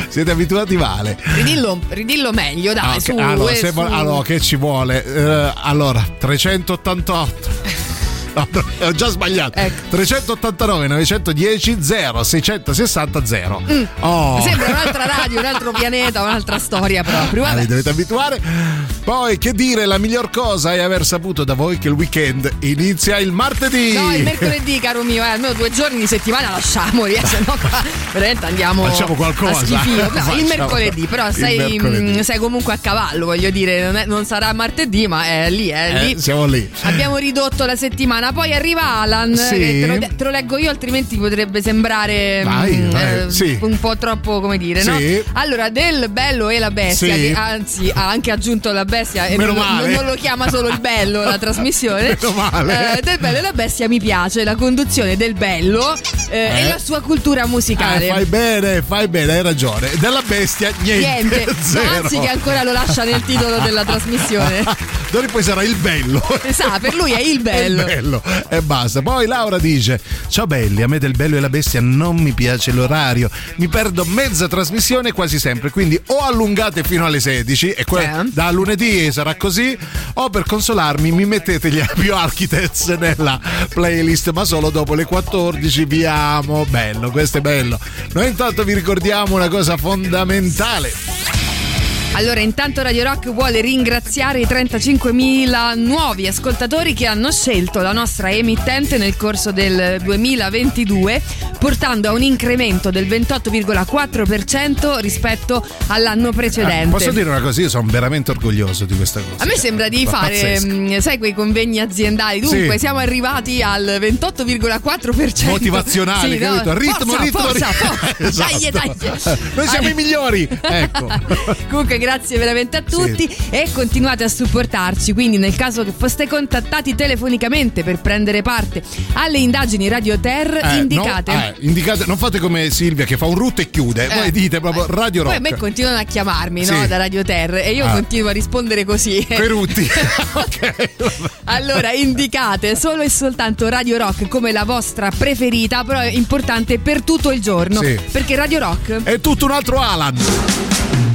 Siete abituati male. Ridillo, ridillo meglio, dai, Ah, ok. su. allora, eh, vo- allora, che ci vuole? Eh, allora, 388. No, ho già sbagliato. Ecco. 389 910 0 660 0. Oh. Sembra un'altra radio, un altro pianeta, un'altra storia proprio. Ah, Vabbè. vi dovete abituare. Poi, che dire, la miglior cosa è aver saputo da voi che il weekend inizia il martedì. No, il mercoledì, caro mio, eh, almeno due giorni di settimana lasciamoli, eh, se no qua veramente andiamo Facciamo qualcosa. No, Facciamo. il mercoledì, però Il sei, mercoledì. mm, sei comunque a cavallo, voglio dire, non, è- non sarà martedì, ma è lì, è Eh, lì. siamo lì. Abbiamo ridotto la settimana, poi arriva Alan, Sì. te, lo, te lo leggo io, altrimenti potrebbe sembrare Vai, mm, vai, sì. un po' troppo, come dire, no? Sì. Allora, del bello e la bestia, che anzi ha anche aggiunto la bestia e Meno non, non lo chiama solo il bello la trasmissione. Eh, del bello e la bestia mi piace, la conduzione del bello eh, Eh. e la sua cultura musicale. Eh, fai bene, fai bene, hai ragione. Della bestia, niente. Niente, anzi che ancora lo lascia nel titolo della trasmissione. D'ora in poi sarà il bello. Esatto, per lui è il bello. È il bello e basta. Poi Laura dice: Ciao belli, a me del bello e la bestia non mi piace l'orario. Mi perdo mezza trasmissione quasi sempre. Quindi o allungate fino alle 16 e que- Eh. da lunedì sarà così, o per consolarmi mi mettete gli Apio Architects nella playlist, ma solo dopo le 14. Vi amo. Bello, questo è bello. Noi intanto vi ricordiamo una cosa fondamentale. Allora, intanto Radio Rock vuole ringraziare i 35.000 nuovi ascoltatori che hanno scelto la nostra emittente nel corso del 2022, portando a un incremento del 28,4% rispetto all'anno precedente. Eh, posso dire una cosa? Io sono veramente orgoglioso di questa cosa. A me sembra di fare, mh, sai, quei convegni aziendali. Dunque, Sì. siamo arrivati al 28,4%. Motivazionali, Sì, no? capito? Ritmo, forza, ritmo, forza, ritmo. forza. Dai, Esatto. dai. Noi siamo i migliori. Ecco. Comunque grazie veramente a tutti e continuate a supportarci, quindi nel caso che foste contattati telefonicamente per prendere parte alle indagini Radio Ter, Eh, indicate... no, eh, indicate, non fate come Silvia che fa un rutto e chiude. Eh. Voi dite proprio Radio Poi Rock. a me continuano a chiamarmi no, Sì. da Radio Ter e io Ah. continuo a rispondere così. Coi rutti. Allora, indicate solo e soltanto Radio Rock come la vostra preferita, però è importante per tutto il giorno. Sì. Perché Radio Rock È tutto un altro Alan.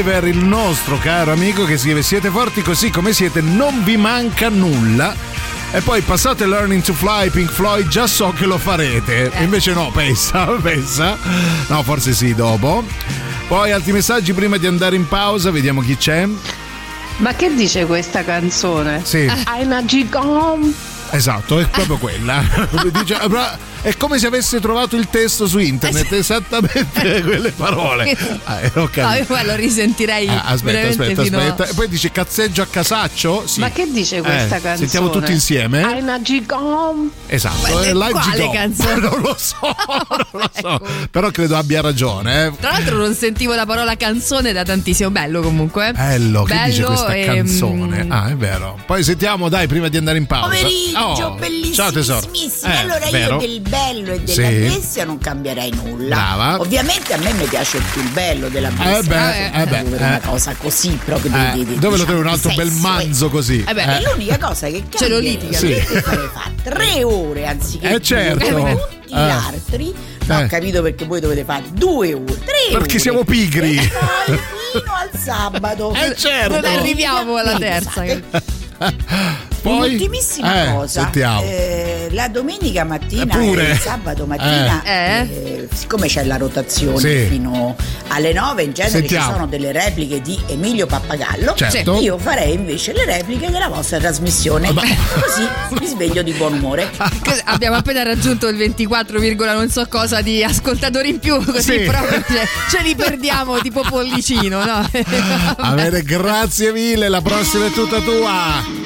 Driver, il nostro caro amico che scrive siete forti così come siete, non vi manca nulla. E poi passate Learning to Fly, Pink Floyd, già so che lo farete. E invece no, pensa, pensa. No, forse sì, dopo. Poi altri messaggi prima di andare in pausa, vediamo chi c'è. Ma che dice questa canzone? Sì. Una gigom. Esatto, è proprio quella. Dice, è come se avesse trovato il testo su internet, esattamente quelle parole. Ah, eh, ho No, io poi lo risentirei Ah, aspetta, aspetta, aspetta. E poi dice cazzeggio a casaccio? Sì. Ma che dice questa Eh, canzone? Sentiamo tutti insieme. Una gigom. Esatto, è quale Gigò. canzone? Non lo so, non lo so. Però credo abbia ragione. eh. Tra l'altro non sentivo la parola canzone da tantissimo. Bello comunque. Bello, che dice Bello questa e, canzone? mm, Ah, è vero. Poi sentiamo, dai, prima di andare in pausa. Pomeriggio, Oh, bellissimo. Ciao tesoro. Eh, Eh, allora vero. io del bello e della Sì. bestia non cambierei nulla. Brava. Ovviamente a me mi piace più il bello della bestia. Eh beh, eh beh, eh. una cosa così proprio Eh, di, di- dove lo diciamo, trovi un di altro bel manzo così? Eh beh, Eh. è l'unica cosa che cambia. Ce lo litiga. Sì. Fare tre ore anziché Eh, certo. come tutti Eh. gli altri. No, Eh. ho capito perché voi dovete fare due ore, tre ore. Perché siamo pigri. E poi fino al sabato. Eh, certo. Non arriviamo alla terza. Poi? Un'ultimissima Eh, cosa. sentiamo. Eh, la domenica mattina Eh, pure. e il sabato mattina, Eh. eh, siccome c'è la rotazione Sì. fino alle 9, in genere Sentiamo. ci sono delle repliche di Emilio Pappagallo. Certo. Io farei invece le repliche della vostra trasmissione. Così mi sveglio di buon umore. Abbiamo appena raggiunto il 24, non so cosa di ascoltatori in più, così Sì. proprio ce, ce li perdiamo tipo pollicino, no? Va bene, grazie mille, la prossima è tutta tua.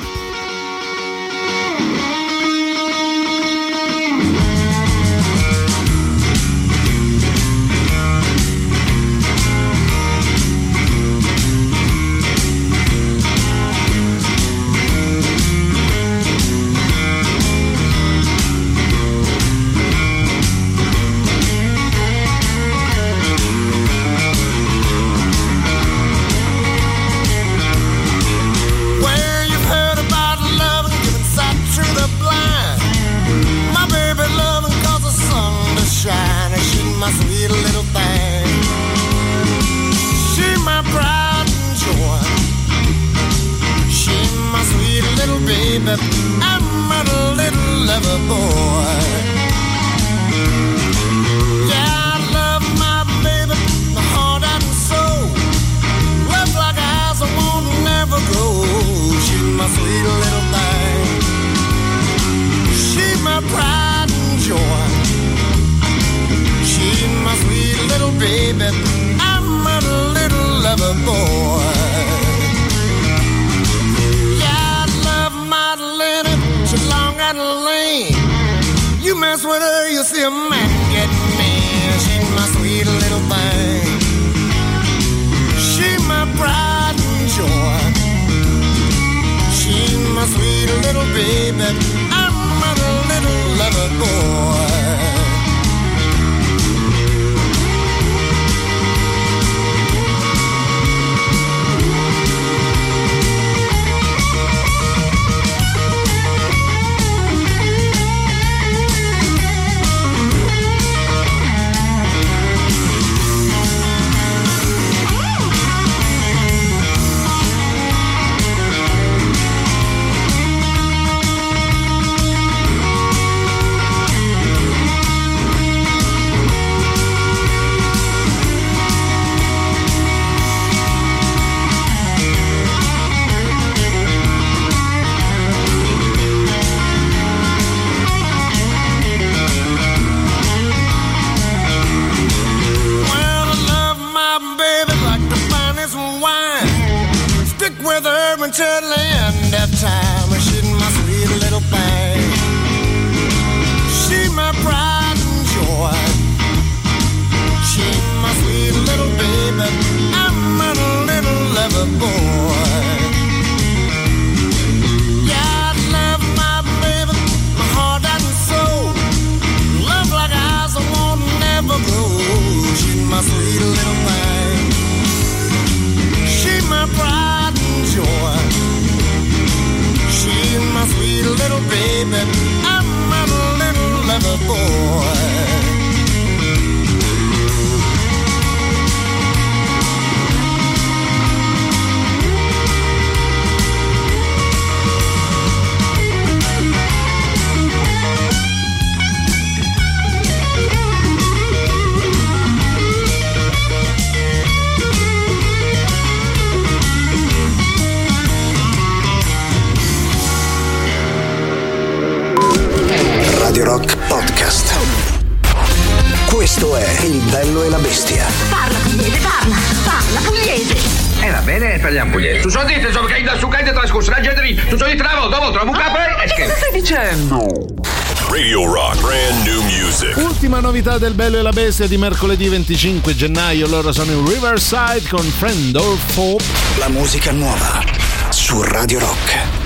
Scorsese di mercoledì 25 gennaio. Loro sono in Riverside con Friend of Hope La musica nuova su Radio Rock.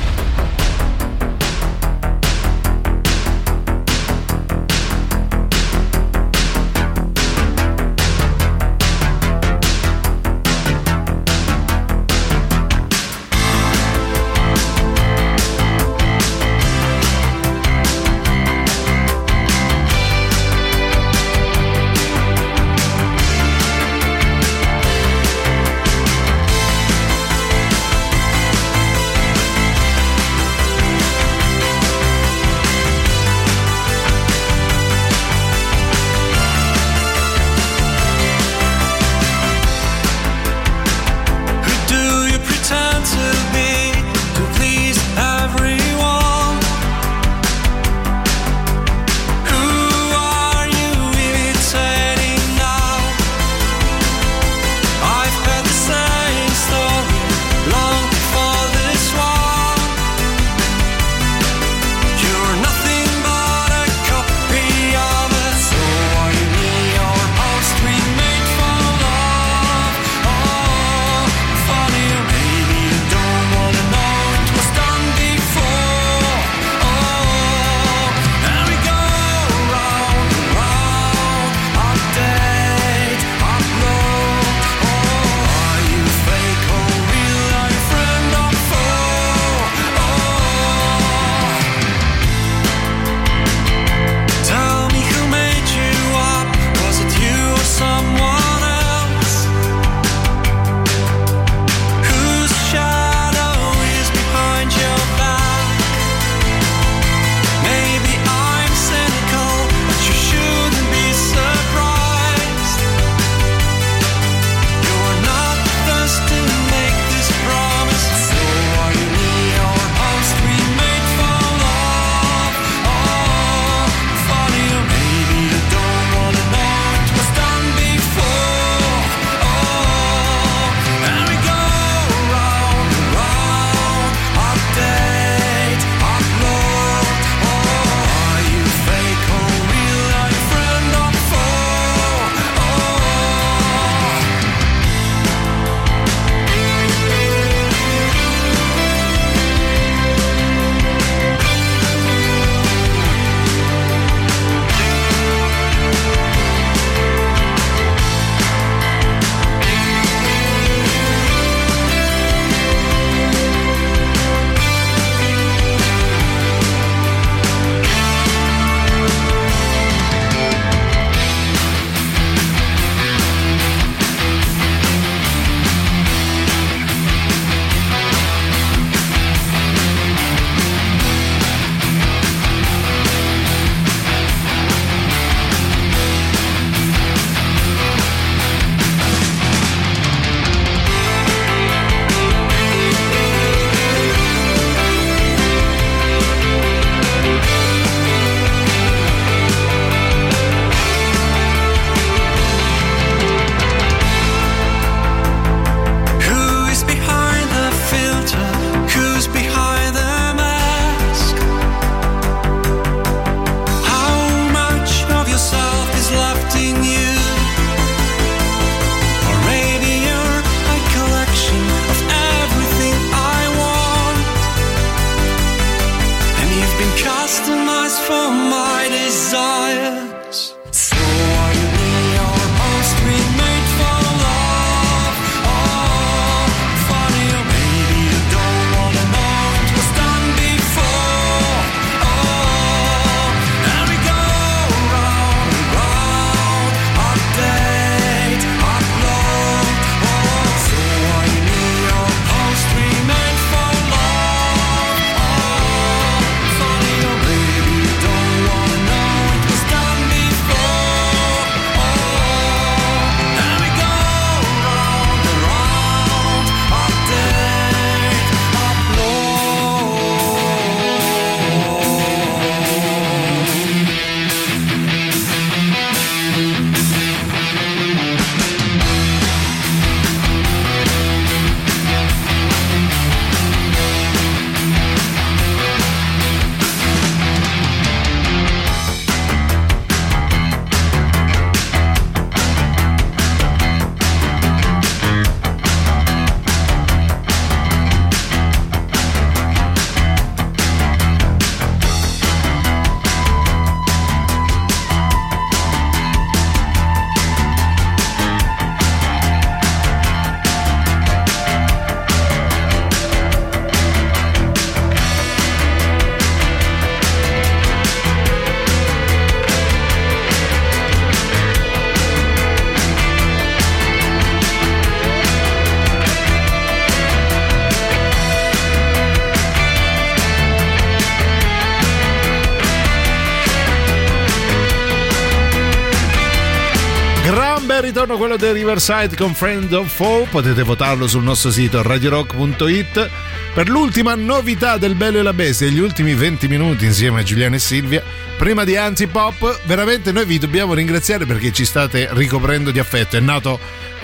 Bel ritorno quello del Riverside con Friend of Foe. Potete votarlo sul nostro sito radiorock.it per l'ultima novità del Bello e la Bestia, gli ultimi 20 minuti insieme a Giuliano e Silvia. Prima di Antipop, veramente noi vi dobbiamo ringraziare perché ci state ricoprendo di affetto. È nato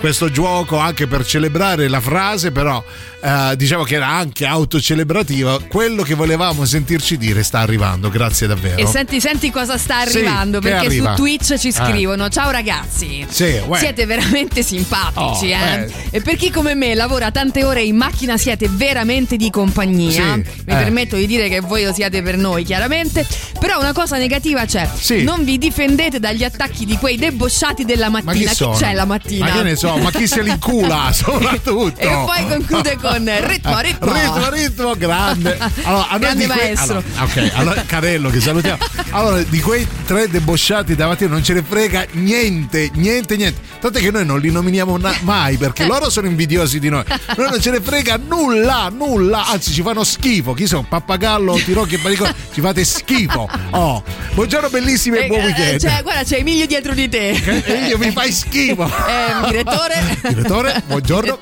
questo gioco anche per celebrare la frase, però eh, diciamo che era anche autocelebrativa. Quello che volevamo sentirci dire sta arrivando, grazie davvero. E senti, senti cosa sta Sì, arrivando, che perché arriva? su Twitch ci Eh. scrivono: Ciao ragazzi, Sì, siete veramente simpatici. Oh, eh? eh. E per chi come me lavora tante ore in macchina, siete veramente di compagnia. Sì, Mi eh. permetto di dire che voi lo siate per noi, chiaramente. Però una cosa negativa c'è: Sì. non vi difendete dagli attacchi di quei debosciati della Ma chi mattina. sono? c'è la mattina? Ma che ne so, ma chi se li incula soprattutto? E poi conclude con ritmo, ritmo. Ritmo, ritmo, grande. Allora, a Grande di que- maestro. allora, ok, allora, Carello che salutiamo. Allora, di quei tre debosciati davanti non ce ne frega niente, niente, niente. Tant'è che noi non li nominiamo na- mai perché loro sono invidiosi di noi. Noi non ce ne frega nulla, nulla. Anzi, ci fanno schifo. Chi sono? Pappagallo, Tirocchi e Baricone. Ci fate schifo. Oh, buongiorno bellissimi e buon Eh, weekend. cioè, guarda, c'è Emilio dietro di te. E io mi fai schifo. Eh, direttore. Direttore, buongiorno.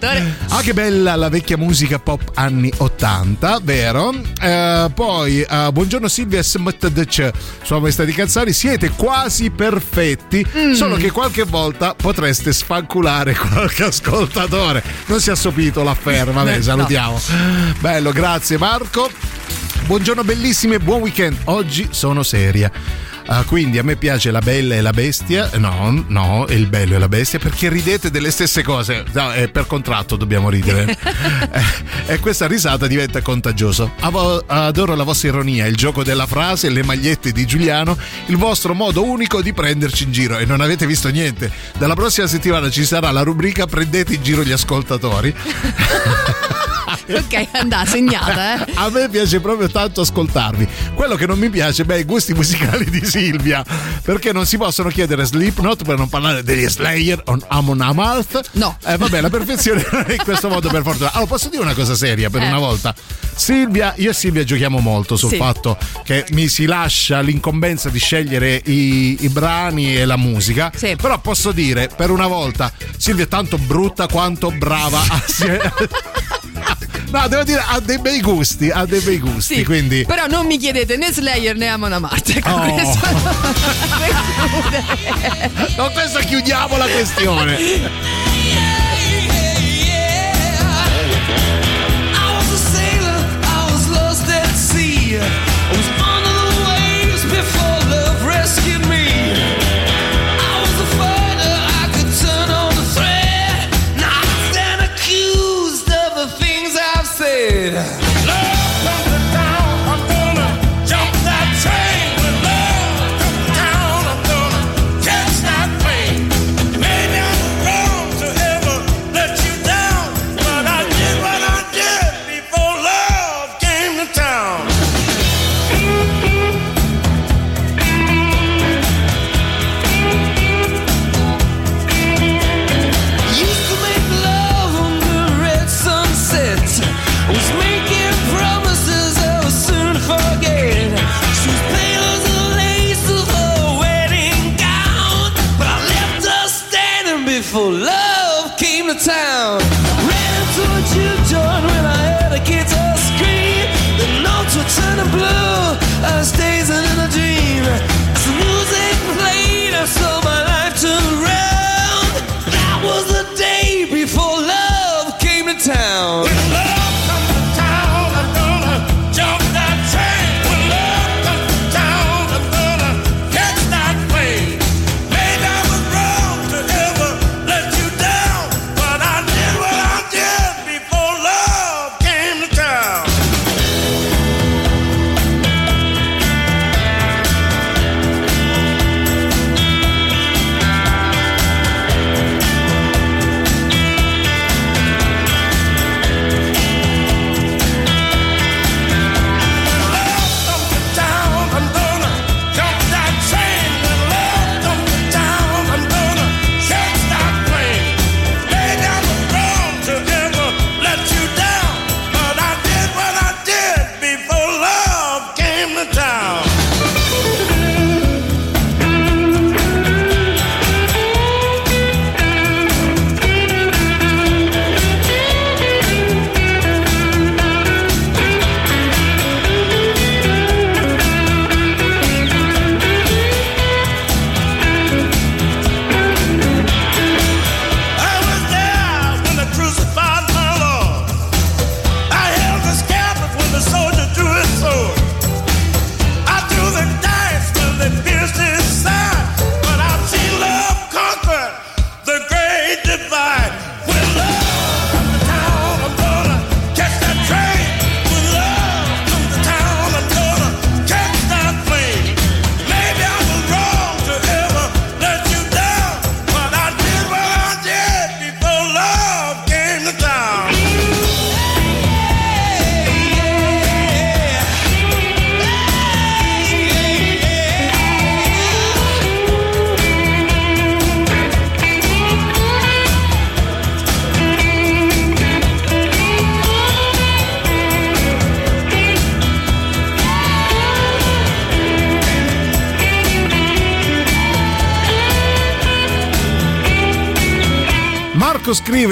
Ah, che bella la vecchia musica pop anni 80, vero? Eh, poi, eh, buongiorno Silvia SMTDC, Sua Maestà di Cazzari, siete quasi perfetti, Mm. solo che qualche volta potreste sfanculare qualche ascoltatore. Non si è assopito l'afferma, vabbè, No. salutiamo. Bello, grazie Marco. Buongiorno bellissimi e buon weekend. Oggi sono seria. Ah, quindi a me piace la bella e la bestia. No, no, il bello e la bestia perché ridete delle stesse cose. No, è per contratto dobbiamo ridere. Eh, e questa risata diventa contagiosa. Avo- adoro la vostra ironia, il gioco della frase, le magliette di Giuliano, il vostro modo unico di prenderci in giro. E non avete visto niente. Dalla prossima settimana ci sarà la rubrica Prendete in giro gli ascoltatori. ok, andà, segnata, eh. A me piace proprio tanto ascoltarvi. Quello che non mi piace, beh, i gusti musicali di Silvia. Perché non si possono chiedere Slipknot per non parlare degli Slayer on Amon Amarth. No. Eh, vabbè, la perfezione non è in questo modo, per fortuna. Allora, posso dire una cosa seria per Eh. una volta? Silvia, io e Silvia giochiamo molto sul Sì. fatto che mi si lascia l'incombenza di scegliere i, i brani e la musica. Però posso dire, per una volta, Silvia è tanto brutta quanto brava assieme. No, devo dire, ha dei bei gusti, ha dei bei gusti, Sì, quindi... Però non mi chiedete né Slayer né Amon Amarth. Ecco, Oh. questo- Con questo chiudiamo la questione. I afraid.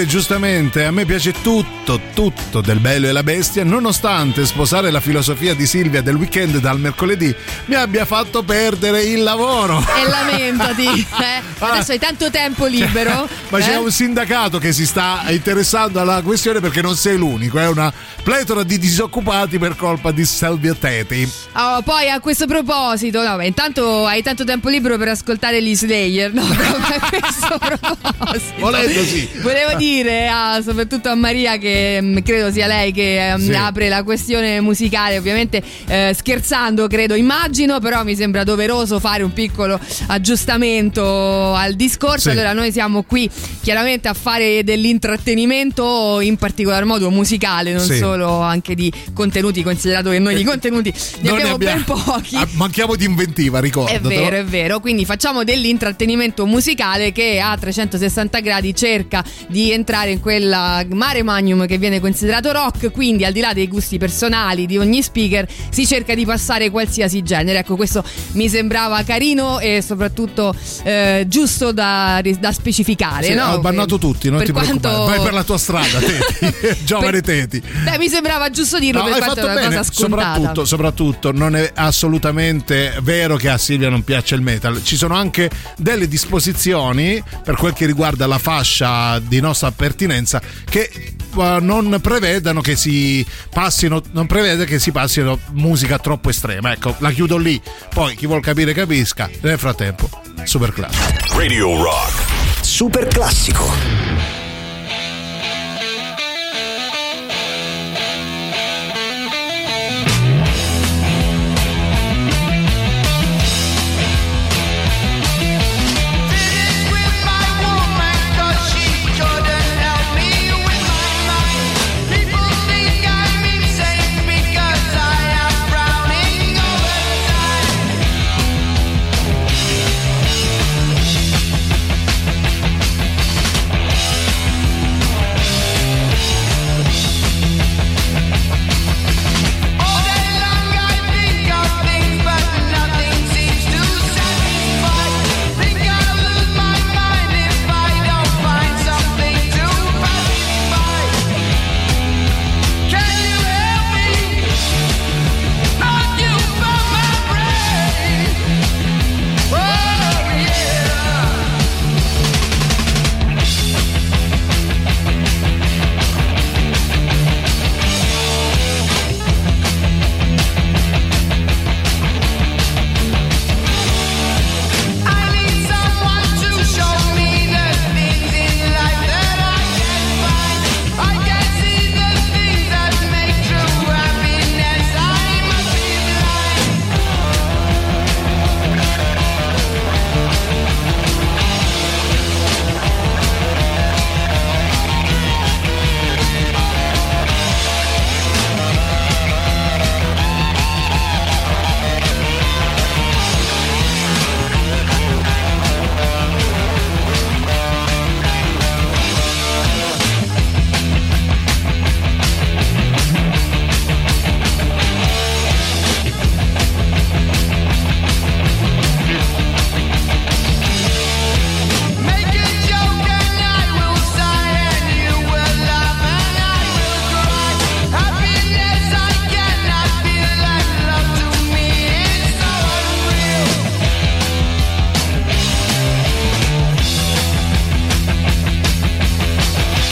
Scrive giustamente: A me piace tutto, tutto del bello e la bestia, nonostante sposare la filosofia di Silvia del weekend dal mercoledì mi abbia fatto perdere il lavoro. E lamentati. eh. Adesso hai tanto tempo libero. Ma c'è eh? un sindacato che si sta interessando alla questione perché non sei l'unico, è una pletora di disoccupati per colpa di Silvia Teti. Oh, poi a questo proposito, no, beh, intanto hai tanto tempo libero per ascoltare gli Slayer, no? A questo proposito. Volendo sì. Volevo dire a- soprattutto a Maria che mh, credo sia lei che mh, Sì. apre la questione musicale, ovviamente eh, scherzando credo, immagino, però mi sembra doveroso fare un piccolo aggiustamento al discorso. Sì. Allora noi siamo qui chiaramente a fare dell'intrattenimento in particolar modo musicale, non Sì. solo anche di contenuti, considerato che noi di contenuti ne Non abbiamo ben pochi. Manchiamo di inventiva, ricordo. È vero, è vero, quindi facciamo dell'intrattenimento musicale che a 360 gradi cerca di entrare in quella mare magnum che viene considerato rock, quindi al di là dei gusti personali di ogni speaker si cerca di passare qualsiasi genere. Ecco, questo mi sembrava carino e soprattutto eh, giusto da, da specificare. Sì, no? ho bannato tutti, non per ti preoccupare. quanto- Vai per la tua strada, Teti. Giovane Teti. Beh, mi sembrava giusto dirlo No, per hai quanto è fatto una bene, cosa scontata. soprattutto, soprattutto non è assolutamente vero che a Silvia non piace il metal. Ci sono anche delle disposizioni per quel che riguarda la fascia di nostra pertinenza che eh, non prevedano che si passino, non prevede che si passino musica troppo estrema. Ecco, la chiudo lì. Poi chi vuol capire capisca. Nel frattempo, super classico. Radio Rock. Super classico.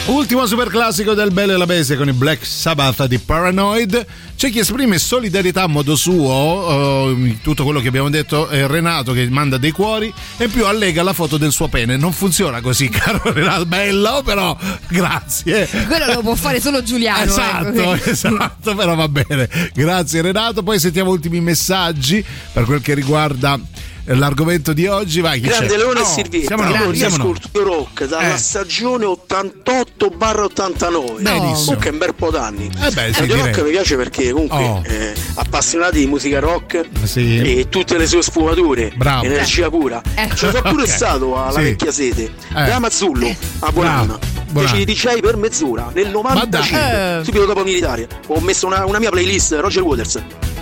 Ultimo super classico del Bello e la Bestia con i Black Sabbath di Paranoid. C'è chi esprime solidarietà a modo suo, eh, tutto quello che abbiamo detto è Renato che manda dei cuori e più allega la foto del suo pene. Non funziona così, caro Renato, bello però, grazie. Quello lo può fare solo Giuliano. Esatto, ecco. esatto, però va bene. Grazie Renato. Poi sentiamo ultimi messaggi per quel che riguarda eh, l'argomento di oggi. Vai, Grande c'è? Leone e Oh, Silvietta, siamo noi, io siamo noi. rock dalla Eh. stagione 88 89 Benissimo. comunque è un bel po' d'anni Eh beh, sì, rock mi piace perché comunque Oh. eh, appassionati di musica rock Sì. e tutte le sue sfumature Bravo. energia pura Ecco. ci sono pure Ok. stato alla Sì. vecchia sede Eh. da Mazzullo a Bonanna Bravo. feci di DJ per mezz'ora nel 95 dai. subito dopo militare ho messo una, una mia playlist Roger Waters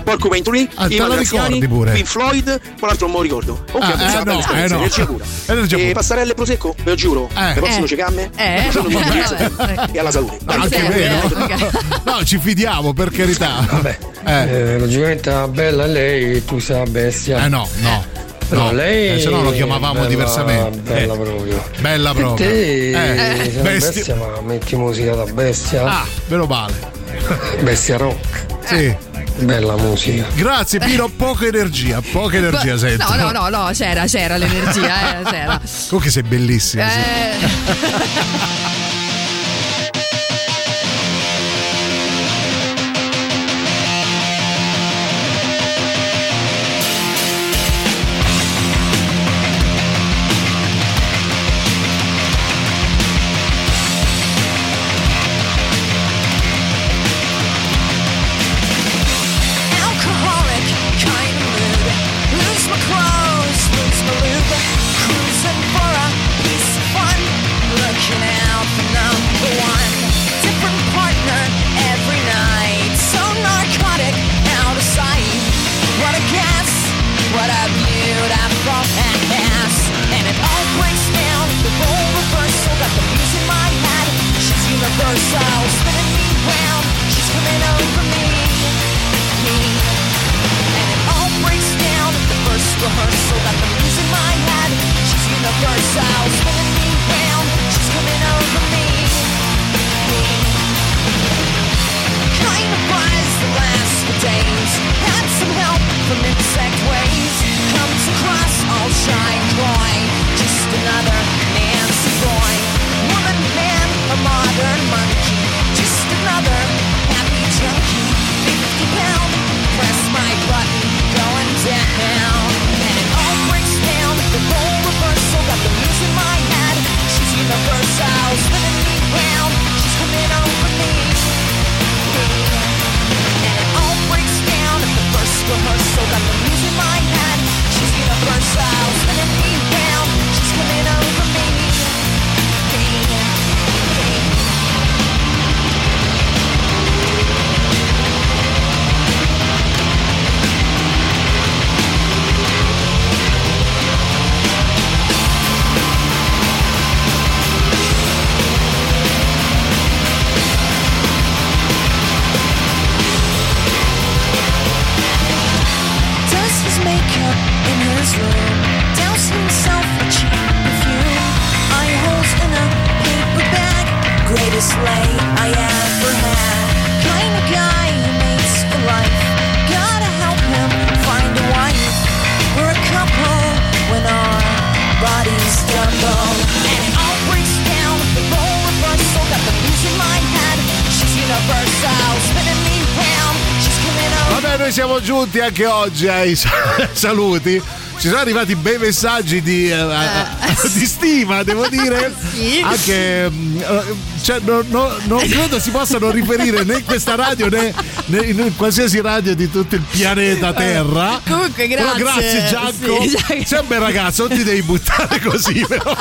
Porcupine Ah, te i la Marziani, ricordi pure? Pink Floyd, con l'altro non mi ricordo. Ok, Ah, pensavo eh, no, eh, no. energia pura. Energia E pura. e prosecco, ve lo giuro. Eh. Le prossime Eh. cicamme. Eh, vabbè. e alla salute. No, anche vero? No, ci fidiamo per carità. Vabbè. Eh, logicamente la bella è lei, tu sei bestia. Eh no, no. Però no. lei Eh, se no lo chiamavamo bella- diversamente. Bella Eh. proprio. Bella E proprio. te Eh, bestia, ma metti musica da bestia. Ah, meno male. Bestia rock. Sì. Bella musica. Grazie Pino, poca energia, poca energia No, sento. no, no, no, c'era, c'era l'energia, eh, c'era. Comunque sei bellissima. sì. Eh. Alcoholic anche oggi ai sa- saluti. Ci sono arrivati bei messaggi di, eh, di stima, devo dire. Sì. Anche mm, eh, cioè, no- no- non credo si possano riferire né in questa radio né, né in qualsiasi radio di tutto il pianeta Terra. Comunque, Però grazie. grazie Giacomo. Sì, Giacomo. Sei un bel ragazzo, non ti devi buttare così, però.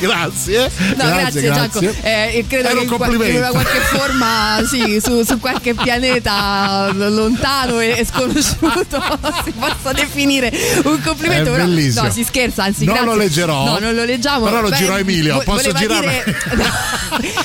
grazie. No, grazie, Giacomo. Eh, credo Era che un in, complimento. in qualche forma, sì, su, su qualche pianeta lontano e, sconosciuto si possa definire un complimento. È però, bellissimo. no, si scherza, anzi, Non grazie. lo leggerò. No, non lo leggiamo. Però lo Beh, girò Emilio. vo- Posso girare? dire-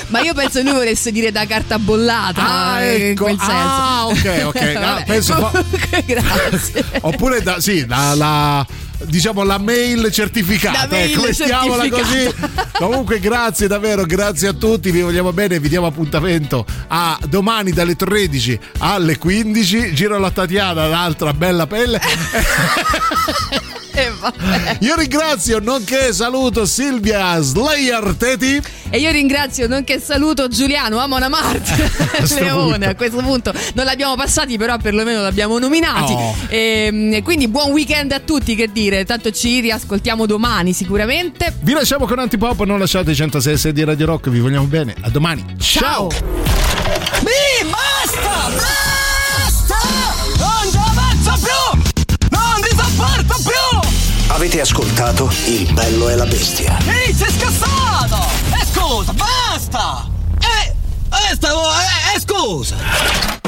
ma io penso lui volesse dire da carta bollata. Ah, eh, in ecco. quel senso. Ah, ok, ok. Ah, Vabbè, penso comunque, grazie. Oppure da, sì, da- la, diciamo la mail certificata, La mail ecco, mettiamola così. Comunque grazie davvero, grazie a tutti, vi vogliamo bene, vi diamo appuntamento a domani dalle 13 alle 15. Giro alla Tatiana, l'altra bella pelle. E vabbè. Io ringrazio, nonché saluto Silvia Slayer Teti. E io ringrazio, nonché saluto Giuliano Amona Mart questo Leone. punto. A questo punto non l'abbiamo passati, però perlomeno l'abbiamo nominati. Oh. E, quindi buon weekend a tutti, che dire. Tanto ci riascoltiamo domani sicuramente. Vi lasciamo con Antipop, non lasciate i 106 di Radio Rock, vi vogliamo bene. A domani. Ciao. Mi basta! Basta! Non ci avanzo più! Non ti sopporto più! Avete ascoltato Il bello e la bestia. Ehi, sei scassato! E scusa, basta! Eh, eh, stavo, eh, eh, scusa!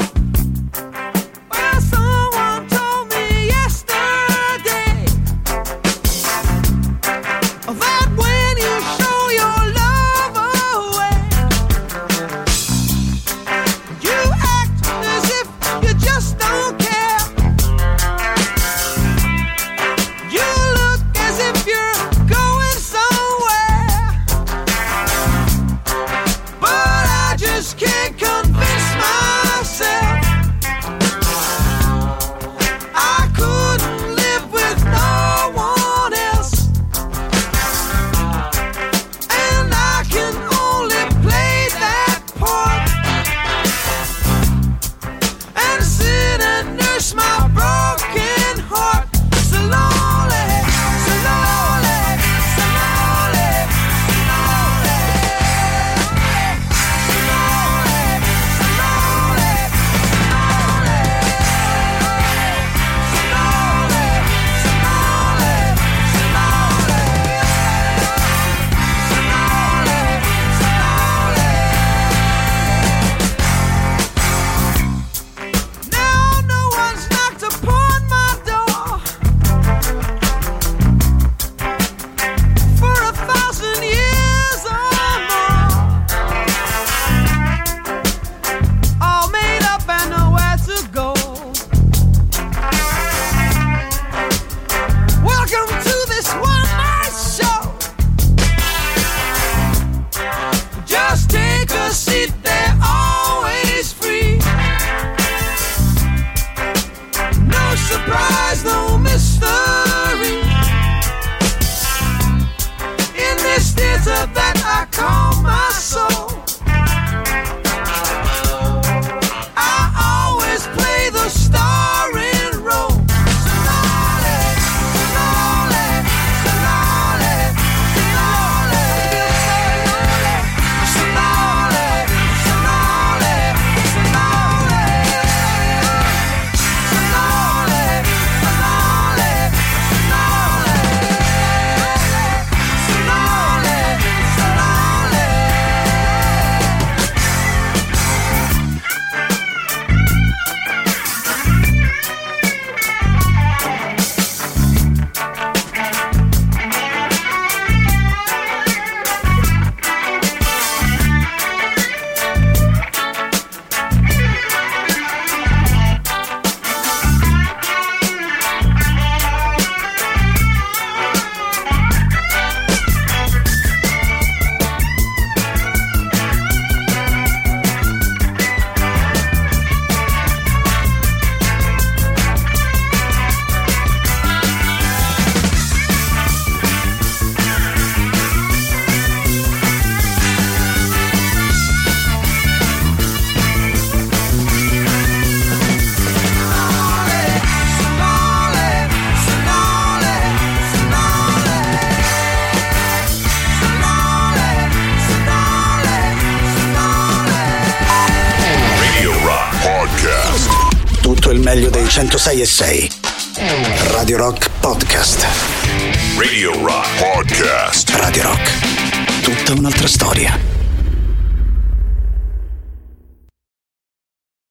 106 e 6.